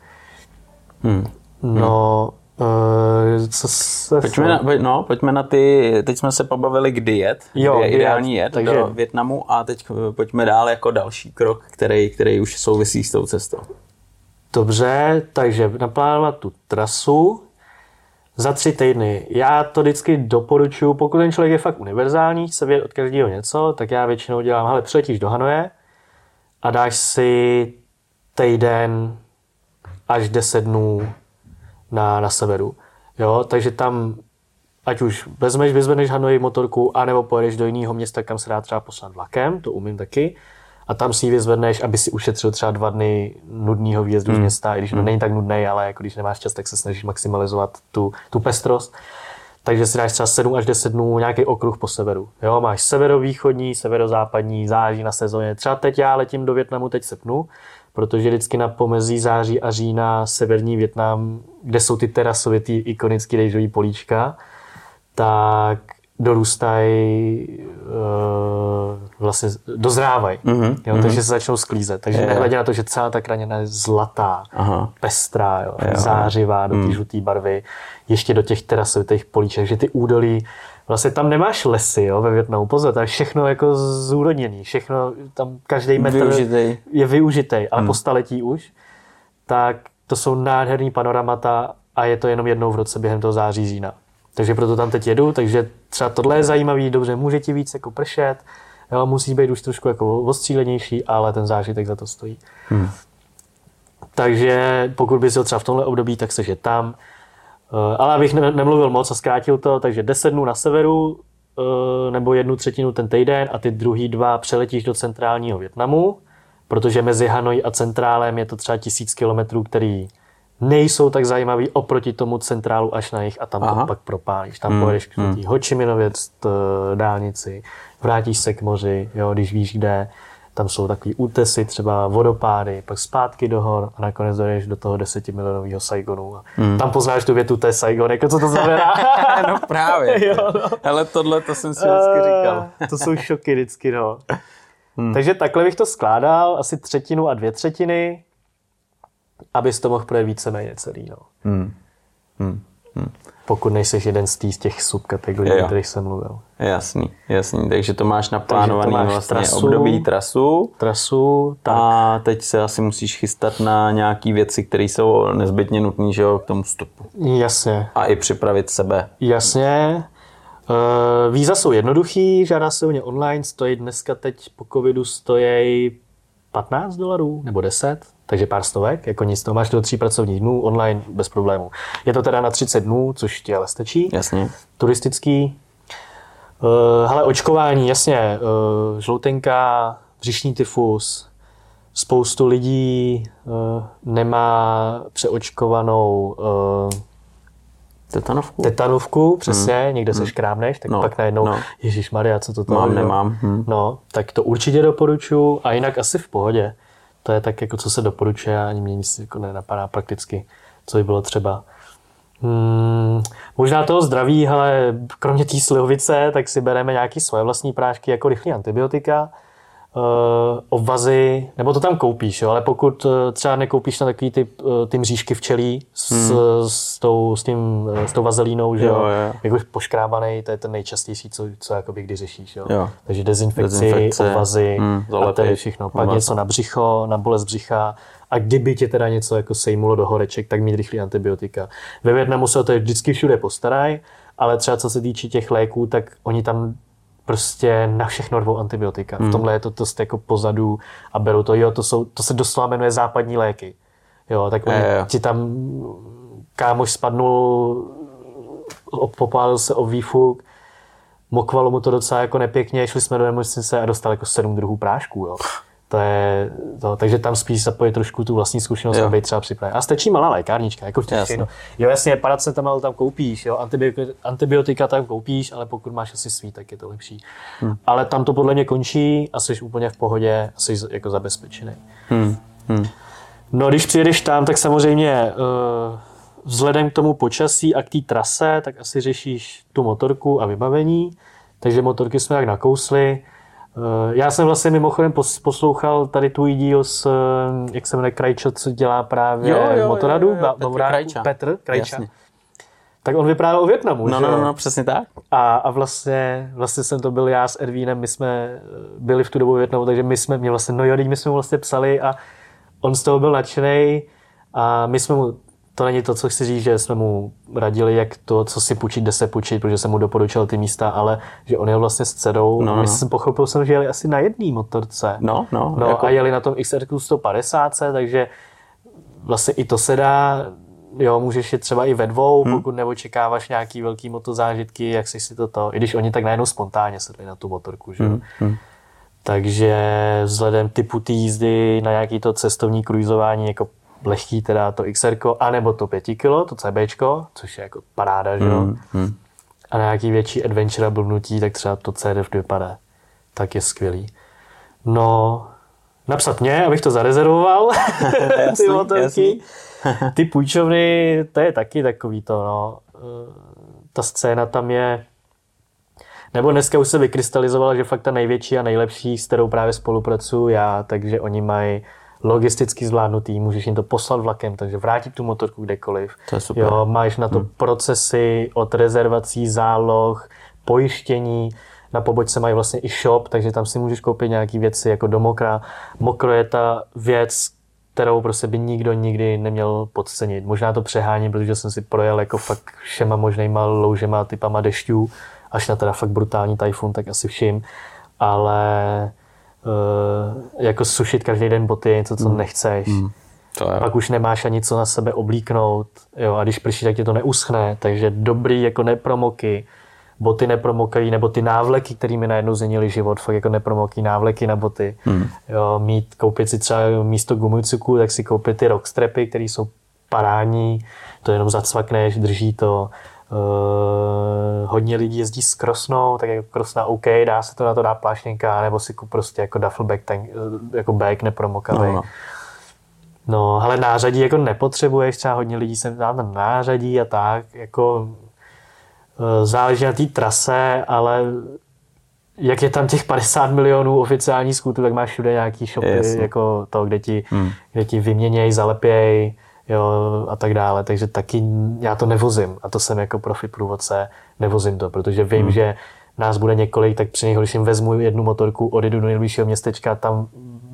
Hm. No, uh, co se... Pojďme na, no, pojďme na ty, teď jsme se pobavili, kdy jet, Jo, kdy je kdy ideální jet, jet takže- do Větnamu a teď eh, pojďme dál jako další krok, který, který už souvisí s tou cestou. Dobře, takže naplánovat tu trasu za tři týdny. Já to vždycky doporučuji, pokud ten člověk je fakt univerzální, chce vědět od každého něco, tak já většinou dělám, hele, přiletíš do Hanoje a dáš si týden až 10 dnů na, na severu. Jo, takže tam ať už vezmeš, vyzvedneš Hanoi motorku, anebo pojedeš do jiného města, kam se dá třeba poslat vlakem, to umím taky, a tam si ji vyzvedneš, aby si ušetřil třeba dva dny nudného výjezdu z města, i když mm. není tak nudný, ale jako když nemáš čas, tak se snažíš maximalizovat tu, tu pestrost. Takže si dáš třeba 7 až 10 dnů nějaký okruh po severu. Jo, máš severovýchodní, severozápadní, září na sezóně. Třeba teď já letím do Větnamu teď srpnu, protože vždycky na pomezí září a října severní Větnam, kde jsou ty terasovitý ikonický rejžový políčka, tak dorůstají, uh, vlastně dozrávají. Mm-hmm. Jo, takže se začnou sklízet. Takže Jo. nehledě na to, že celá ta krajina je zlatá, Aha. pestrá, jo, Jo. zářivá do té žluté barvy, ještě do těch terasovitých políček, že ty údolí, vlastně tam nemáš lesy jo, ve Větnamu, pozor, to je všechno jako zúrodněný, všechno, tam každý metr Využitej. je využitej, ale po staletí už, tak to jsou nádherný panoramata a je to jenom jednou v roce během toho září, října. Takže proto tam teď jedu, takže třeba tohle je zajímavý, dobře, může ti víc jako pršet, jo, musí být už trošku jako ostřílenější, ale ten zážitek za to stojí. Hmm. Takže pokud bys jel třeba v tomhle období, tak se tam. Eh, Ale abych ne- nemluvil moc a zkrátil to, takže 10 dnů na severu, eh, nebo jednu třetinu ten týden a ty druhý dva přeletíš do centrálního Větnamu, protože mezi Hanoi a centrálem je to třeba tisíc kilometrů, který nejsou tak zajímavý oproti tomu centrálu až na jich a tam Aha. to pak propálíš. Tam hmm. pojedeš k hmm. Ho Chi Minově t- dálnici, vrátíš se k moři, jo, když víš kde, tam jsou takový útesy, třeba vodopády, pak zpátky do hor a nakonec dojdeš do toho desetimilionového Saigonu. A hmm. Tam poznáš tu větu, to je Saigon, jako co to znamená. no právě. Jo, no. Ale tohle to jsem si vždycky říkal. Eh, to jsou šoky vždycky, no. Hmm. Takže takhle bych to skládal, asi třetinu a dvě třetiny, abys to mohl projet víceméně celý, no. Hmm. Hmm. Pokud nejseš jeden z, tý, z těch subkategorií, Jo. o kterých jsem mluvil. Jasný, jasný. Takže to máš naplánovaný máš vlastně trasu. období trasu Trasu, tak a teď se asi musíš chystat na nějaké věci, které jsou nezbytně nutné že jo, k tomu vstupu. jasně, A i připravit sebe. jasně. Uh, víza jsou jednoduchý, žádá se o ně online, stojí dneska teď po covidu stojí 15 dolarů nebo 10, takže pár stovek, jako nic, to máš do tří pracovních dnů, online bez problémů. Je to teda na 30 dnů, což ti ale stačí. Jasně. turistický. Uh, hele, očkování, jasně, uh, žloutenka, břišní tyfus, spoustu lidí uh, nemá přeočkovanou uh, Tetanovku? tetanovku, přesně, hmm. někde se škrábneš, tak No, no, pak najednou, no. no. Ježíš Maria, co to to Mám, jo? nemám. Hm. No, tak to určitě doporučuji a jinak asi v pohodě. To je tak, jako co se doporučuje ani mě nic jako nenapadá prakticky, co by bylo třeba. Hmm, možná toho zdraví, ale kromě té slivovice, tak si bereme nějaké svoje vlastní prášky jako rychlé antibiotika, uh, obvazy, nebo to tam koupíš, jo, ale pokud uh, třeba nekoupíš na takový ty, uh, ty mřížky včelí s, hmm. s, tou, s, tím, s tou vazelínou, že jo, jo, jo. jako poškrábaný, to je ten nejčastější, co, co jakoby kdy řešíš, jo. jo. Takže dezinfekci, Dezinfekce, obvazy hmm, a to je všechno. Pak něco na břicho, na bolest břicha, a kdyby tě teda něco jako sejmulo do horeček, tak mít rychlý antibiotika. Ve Větnamu se o to vždycky všude postarají, ale třeba co se týče těch léků, tak oni tam prostě na všechno dvou antibiotika. Hmm. V tomhle je to, to jako pozadu a berou to, jo, to, jsou, to se doslova jmenuje západní léky. Jo, tak oni je, ti tam kámoš spadnul, popálil se o výfuk, mokvalo mu to docela jako nepěkně, šli jsme do nemocnice a dostal jako sedm druhů prášků. Jo. To je to, takže tam spíš zapojit trošku tu vlastní zkušenost, aby třeba připravit. A stačí malá lékárnička, jako všechno. Jo, jasně, paracetamol tam koupíš, jo, antibiotika, antibiotika tam koupíš, ale pokud máš asi svý, tak je to lepší. Hmm. Ale tam to podle mě končí a jsi úplně v pohodě, jsi jako zabezpečený. Hmm. Hmm. No, když přijedeš tam, tak samozřejmě uh, vzhledem k tomu počasí a k té trase, tak asi řešíš tu motorku a vybavení. Takže motorky jsme jak nakousli. Eh, já jsem vlastně mimochodem poslouchal tady tvůj díl s, eh, jak se jmenuje Krajčo, co dělá právě jo, jo, Motoradu, jo, jo, jo, Petr Krajča. Petr Krajča. Jasně. Tak on vyprávěl o Větnamu, No, že? no, no, no, přesně tak. A, a vlastně, vlastně jsem to byl já s Ervínem, my jsme eh, byli v tu dobu v Větnamu, takže my jsme, mě vlastně, no jo, my jsme mu vlastně psali a on z toho byl nadšený a my jsme mu to není to, co chci říct, že jsme mu radili, jak to, co si půjčit, kde se půjčit, protože jsem mu doporučil ty místa, ale že on je vlastně s dcerou. No, no. jsem pochopil jsem, že jeli asi na jedné motorce. No, no. no jako... A jeli na tom XR 150, takže vlastně i to se dá, jo, můžeš je třeba i ve dvou, hmm. pokud neočekáváš nějaký velký motozážitky, jak si si to to, i když oni tak najednou spontánně sedli na tu motorku, že hmm. Hmm. Takže vzhledem typu té jízdy na nějaký to cestovní kruizování jako lehký teda to XR, anebo to 5 kg, to CB, což je jako paráda, že jo. Mm, mm. A na nějaký větší adventure blbnutí, tak třeba to CDF vypadá. Tak je skvělý. No, napsat mě, abych to zarezervoval, ty motorky. ty půjčovny, to je taky takový to, no. Ta scéna tam je, nebo dneska už se vykrystalizovala, že fakt ta největší a nejlepší, s kterou právě spolupracuju já, takže oni mají logisticky zvládnutý, můžeš jim to poslat vlakem, takže vrátit tu motorku kdekoliv. To je super. Jo, máš na to hmm. procesy od rezervací, záloh, pojištění, na pobočce mají vlastně i shop, takže tam si můžeš koupit nějaké věci jako do mokra. Mokro je ta věc, kterou prostě by nikdo nikdy neměl podcenit. Možná to přehání, protože jsem si projel jako fakt všema možnýma loužema, typama dešťů, až na teda fakt brutální tajfun, tak asi všim. Ale jako sušit každý den boty něco, co mm. nechceš. Mm. To je. Pak už nemáš ani co na sebe oblíknout. Jo, a když prší, tak tě to neuschne. Takže dobrý jako nepromoky, boty nepromokají, nebo ty návleky, kterými najednou změnili život, fakt jako nepromokají návleky na boty. Mm. Jo, mít, koupit si třeba místo gumicuků, tak si koupit ty rockstrapy, které jsou parání, to jenom zacvakneš, drží to. Uh, hodně lidí jezdí s krosnou, tak jako krosna OK, dá se to na to dá pláštěnka, nebo si kup prostě jako duffel bag, tank, eh, jako bag nepromokavý. No, no. no, ale nářadí jako nepotřebuješ, třeba hodně lidí se dá tam nářadí a tak, jako uh, záleží na té trase, ale jak je tam těch 50 milionů oficiální skutů, tak máš všude nějaký shopy, yes. jako to, kde ti, hmm. kde ti vyměnějí, zalepějí, jo, a tak dále. Takže taky já to nevozím a to jsem jako profi průvodce, nevozím to, protože vím, hmm. že nás bude několik, tak při nejhorším vezmu jednu motorku, odjedu do nejbližšího městečka, tam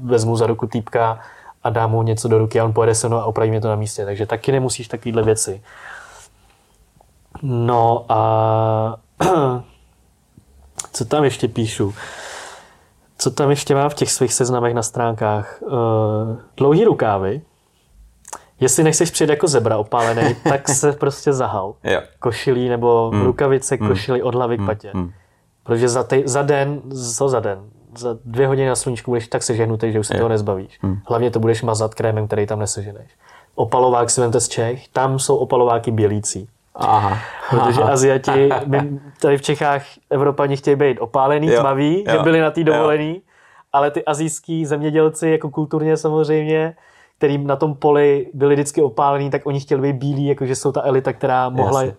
vezmu za ruku týpka a dám mu něco do ruky a on pojede se mnou a opraví mě to na místě. Takže taky nemusíš takovýhle věci. No a co tam ještě píšu? Co tam ještě mám v těch svých seznamech na stránkách? Uh, dlouhý rukávy, Jestli nechceš přijet jako zebra opálený, tak se prostě zahal. Jo. Košilí nebo mm. rukavice, mm. košilí od hlavy k mm. patě. Mm. Protože za, tej, za den, co za den, za dvě hodiny na sluníčku budeš tak sežehnutý, že už se jo. toho nezbavíš. Mm. Hlavně to budeš mazat krémem, který tam neseženeš. Opalovák si vemte z Čech, tam jsou opalováky bělící. Aha. Protože Aha. Aziati, my tady v Čechách, Evropani chtějí být opálený, jo. tmaví, jo. že byli na té dovolený, ale ty azijský zemědělci, jako kulturně samozřejmě, který na tom poli byli vždycky opálení, tak oni chtěli být bílí, jakože jsou ta elita, která mohla, Jasně.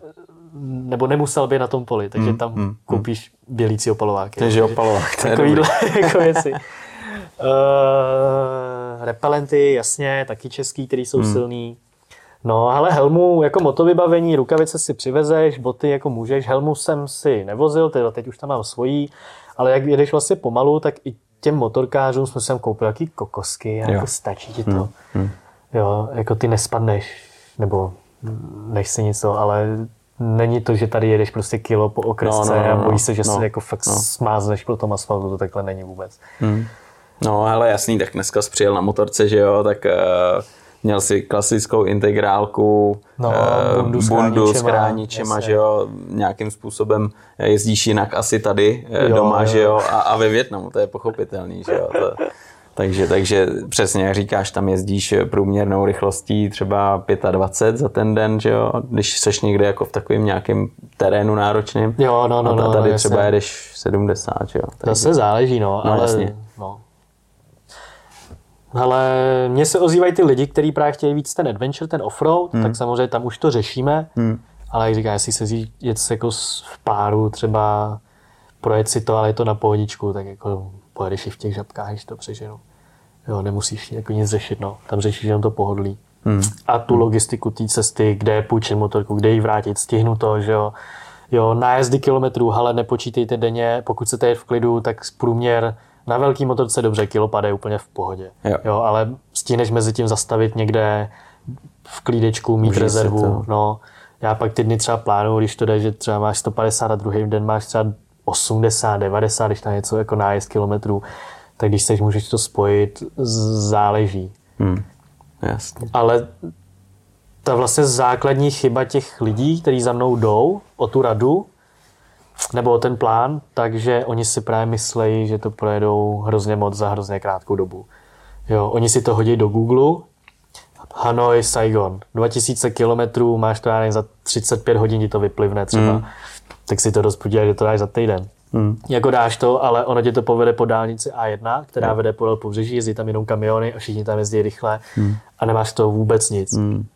nebo nemusel být na tom poli, takže Mm, tam mm, koupíš bělící opalováky. Takže opalovák, to je Takovýhle jako věci. Uh, repelenty, jasně, taky český, který jsou hmm. silný. No, ale helmu jako motovybavení, rukavice si přivezeš, boty jako můžeš. Helmu jsem si nevozil, teda teď už tam mám svojí, ale jak jedeš vlastně pomalu, tak i těm motorkářům jsme sem koupili jaký kokosky a Jo. jako stačí ti to. Hmm. Jo, jako ty nespadneš, nebo nech si nic, to, ale není to, že tady jedeš prostě kilo po okresce No, no, no, a no, bojíš se, že no, se jako fakt no. smázneš po tom asfaltu, to takhle není vůbec. No, ale jasný, tak dneska jsi přijel na motorce, že jo, tak uh, měl si klasickou integrálku, No, eh, bundu s bundu s chráničema, že jo, nějakým způsobem jezdíš jinak asi tady eh, Jo, doma, jo. že jo, a, a ve Větnamu, to je pochopitelný, že jo. To, takže, takže přesně jak říkáš, tam jezdíš průměrnou rychlostí třeba 25 za ten den, že jo, když seš někde jako v takovém nějakém terénu náročným. Jo, no, no, a no, tady no, třeba jasně. jedeš 70, že jo. Takže- Zase záleží, no, No, ale... jasně. No. Ale mně se ozývají ty lidi, kteří právě chtějí víc ten adventure, ten offroad, hmm. tak samozřejmě tam už to řešíme. Hmm. Ale jak říká, jestli se jet jako v páru třeba projet si to, ale je to na pohodičku, tak jako pojedeš i v těch žabkách, když to přeženu. Jo, nemusíš jako nic řešit, no. Tam řešíš jenom to pohodlí. Hmm. A tu logistiku té cesty, kde je půjčit motorku, kde ji vrátit, stihnu to, že jo. Jo, nájezdy kilometrů, ale nepočítejte denně, pokud chcete jet v klidu, tak průměr na velký motorce dobře, kilopad je úplně v pohodě. Jo. jo ale stihneš mezi tím zastavit někde v klídečku, mít Užij rezervu. No, já pak ty dny třeba plánuju, když to jde, že třeba máš 150 a druhý den máš třeba 80, 90, když tam něco jako nájezd kilometrů, tak když chceš, můžeš to spojit, záleží. Hmm. Jasně. Ale ta vlastně základní chyba těch lidí, kteří za mnou jdou o tu radu, nebo o ten plán, takže oni si právě myslejí, že to projedou hrozně moc za hrozně krátkou dobu. Jo, oni si to hodí do Google, Hanoi, Saigon, 2000 kilometrů, máš to já nevím, za 35 hodin ti to vyplivne třeba. Mm. Tak si to rozpudí, že to dáš za týden. Hmm. Jako dáš to, ale ono tě to povede po dálnici A1, která vede podél pobřeží, jezdí tam jenom kamiony a všichni tam jezdí rychle Hmm. a nemáš to vůbec nic. Hmm.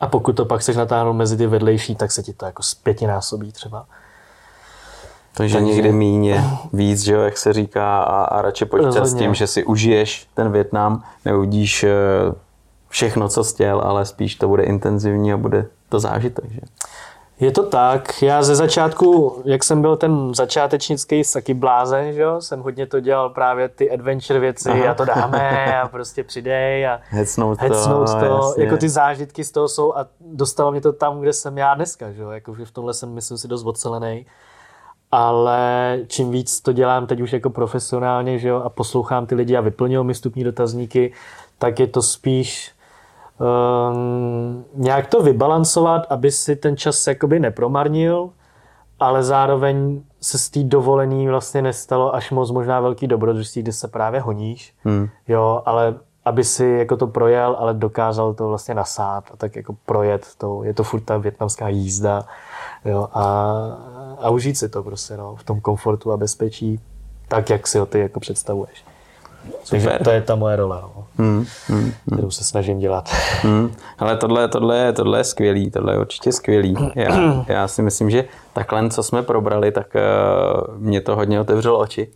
A pokud to pak chceš natáhnout mezi ty vedlejší, tak se ti to jako zpětinásobí třeba. Takže, Takže- někdy je víc, že jo, jak se říká, a, a radši počítat s tím, že si užiješ ten Větnam, neuvidíš eh, všechno, co chtěl, ale spíš to bude intenzivní a bude to zážitek, že? Je to tak. Já ze začátku, jak jsem byl ten začátečnický saky blázen, že jo, jsem hodně to dělal právě ty adventure věci Aha. a to dáme a prostě přidej a Hecnout to, hecnout to, jasně. jako ty zážitky z toho jsou a dostalo mě to tam, kde jsem já dneska, že jo, jakože v tomhle jsem, myslím si, dost ocelený. Ale čím víc to dělám teď už jako profesionálně, že jo, a poslouchám ty lidi a vyplňují mi vstupní dotazníky, tak je to spíš um, nějak to vybalancovat, aby si ten čas jakoby nepromarnil, ale zároveň se z té dovolený vlastně nestalo až moc možná velký dobrodružství, kde se právě honíš, Hmm. jo, ale aby si jako to projel, ale dokázal to vlastně nasát a tak jako projet to, je to furt ta větnamská jízda, jo, a, a užít si to prostě, no, v tom komfortu a bezpečí, tak, jak si ho ty jako představuješ. Takže to je ta moje role, no, Hmm. Hmm. kterou se snažím dělat. Hmm. Ale tohle, tohle, je- tohle je skvělý, tohle je určitě skvělý. Já, já si myslím, že takhle, co jsme probrali, tak uh, mě to hodně otevřelo oči.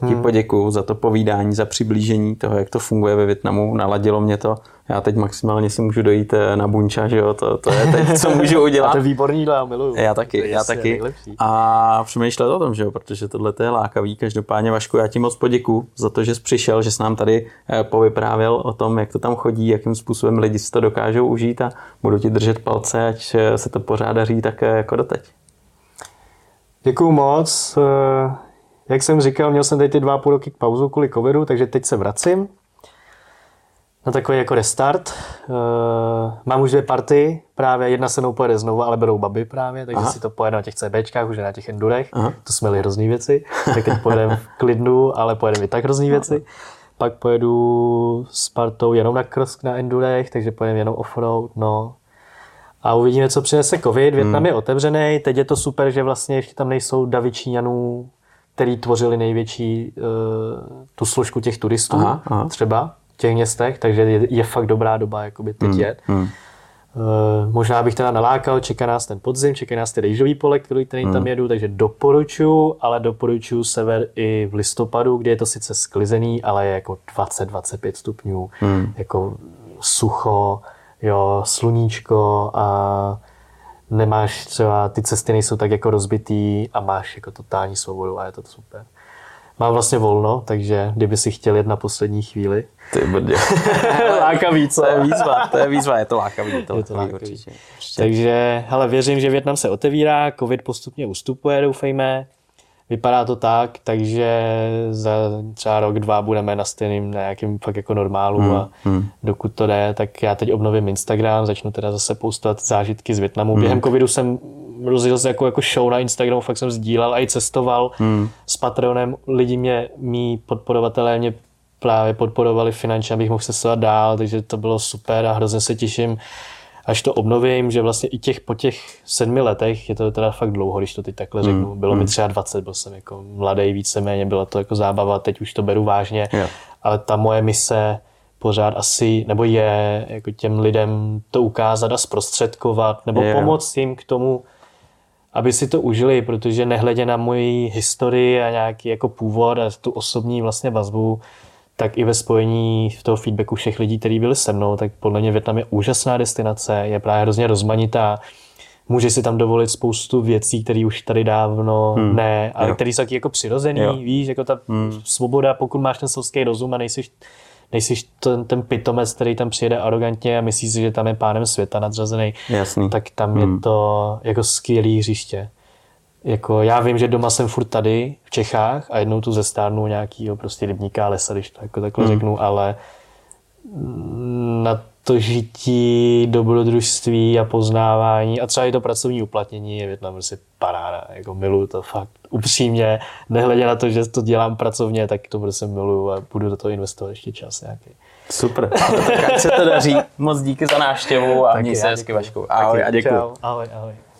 To ti poděkuju za to povídání, za přiblížení toho, jak to funguje ve Větnamu. Naladilo mě to. Já teď maximálně si můžu dojít eh, na bunča, že jo, to, to je teď, co můžu A udělat. to je výborný jídlo, já miluju. Já To taky, je já taky. nejlepší. A přemýšlet o tom, že jo, protože tohle to je lákavý. Každopádně Vašku, já ti moc poděkuju za to, že jsi přišel, že jsi nám tady eh, povyprávěl o tom, jak to tam chodí, jakým způsobem lidi si to dokážou užít a budu ti držet palce, ať eh, se to pořád daří tak jako doteď. Děkuju moc. Jak jsem říkal, měl jsem tady ty dva a půl roky k pauzu kvůli covidu, takže teď se vracím na takový jako restart. Eh, Mám už dvě party, právě jedna se mnou pojede znovu, ale berou baby právě, takže Aha. si to pojede na těch CBčkách, už na těch endurech. Aha. To jsme měli hrozný věci, tak teď pojedeme v klidnu, ale pojedeme i tak hrozný věci. Pak pojedu s partou jenom na cross na endurech, takže pojedeme jenom offroad, no. A uvidíme, co přinese covid. Větnam je otevřený. Teď je to super, že vlastně ještě tam nejsou davy Číňanů, který tvořili největší uh, tu složku těch turistů Aha, aha. třeba. Těch městech, takže je, je fakt dobrá doba jakoby teď Hmm. jet. Uh, možná bych teda nalákal, čeká nás ten podzim, čeká nás ty rejžový pole, který, který tam Hmm. jedu, takže doporučuji, ale doporučuji sever i v listopadu, kde je to sice sklizený, ale je jako 20-25 stupňů, Hmm. jako sucho, jo, sluníčko a nemáš třeba, ty cesty nejsou tak jako rozbitý a máš jako totální svobodu a je to super. Mám vlastně volno, takže kdyby si chtěl jet na poslední chvíli. Ty brdě. Lákavý, co? to je výzva, to je výzva, je to lákavý, je to, Je to lákavý, lákavý. určitě. určitě. Takže, hele, věřím, že Větnam se otevírá, covid postupně ustupuje, doufejme. Vypadá to tak, takže za třeba rok, dva budeme na stejným nějakým fakt jako normálu Hmm, a dokud to jde, tak já teď obnovím Instagram, začnu teda zase postovat zážitky z Větnamu. Hmm. Během covidu jsem rozjel se jako, jako show na Instagramu, fakt jsem sdílel a i cestoval Hmm. s Patreonem. Lidi mě, mý podporovatelé mě právě podporovali finančně, abych mohl cestovat dál, takže to bylo super a hrozně se těším, až to obnovím, že vlastně i těch po těch sedmi letech, je to teda fakt dlouho, když to teď takhle řeknu, bylo mi třeba 20, byl jsem jako mladý víceméně, byla to jako zábava, teď už to beru vážně, Jo. ale ta moje mise pořád asi, nebo je jako těm lidem to ukázat a zprostředkovat, nebo Jo. pomoct jim k tomu, aby si to užili, protože nehledě na moji historii a nějaký jako původ a tu osobní vlastně vazbu, tak i ve spojení v toho feedbacku všech lidí, kteří byli se mnou, tak podle mě Větnam je úžasná destinace, je právě hrozně rozmanitá, může si tam dovolit spoustu věcí, které už tady dávno hmm. ne, ale které jsou taky jako přirozený, Jo. víš, jako ta hmm. svoboda, pokud máš ten selský rozum a nejsi nejsi ten, ten pitomec, který tam přijede arrogantně a myslí si, že tam je pánem světa nadřazený, Jasný. tak tam je to jako skvělý hřiště. Jako já vím, že doma jsem furt tady v Čechách a jednou tu zestárnu nějakýho prostě rybníka a lesa, když to jako takhle hmm. řeknu, ale na to žití, dobrodružství a poznávání a třeba i to pracovní uplatnění je Větnam prostě paráda. Jako miluju to fakt upřímně, nehledě na to, že to dělám pracovně, tak to prostě miluju a budu do toho investovat ještě čas nějaký. Super. tak ať se to daří. Moc díky za návštěvu a měj se hezky. Vašku. Ahoj a děkuji. Ahoj, ahoj.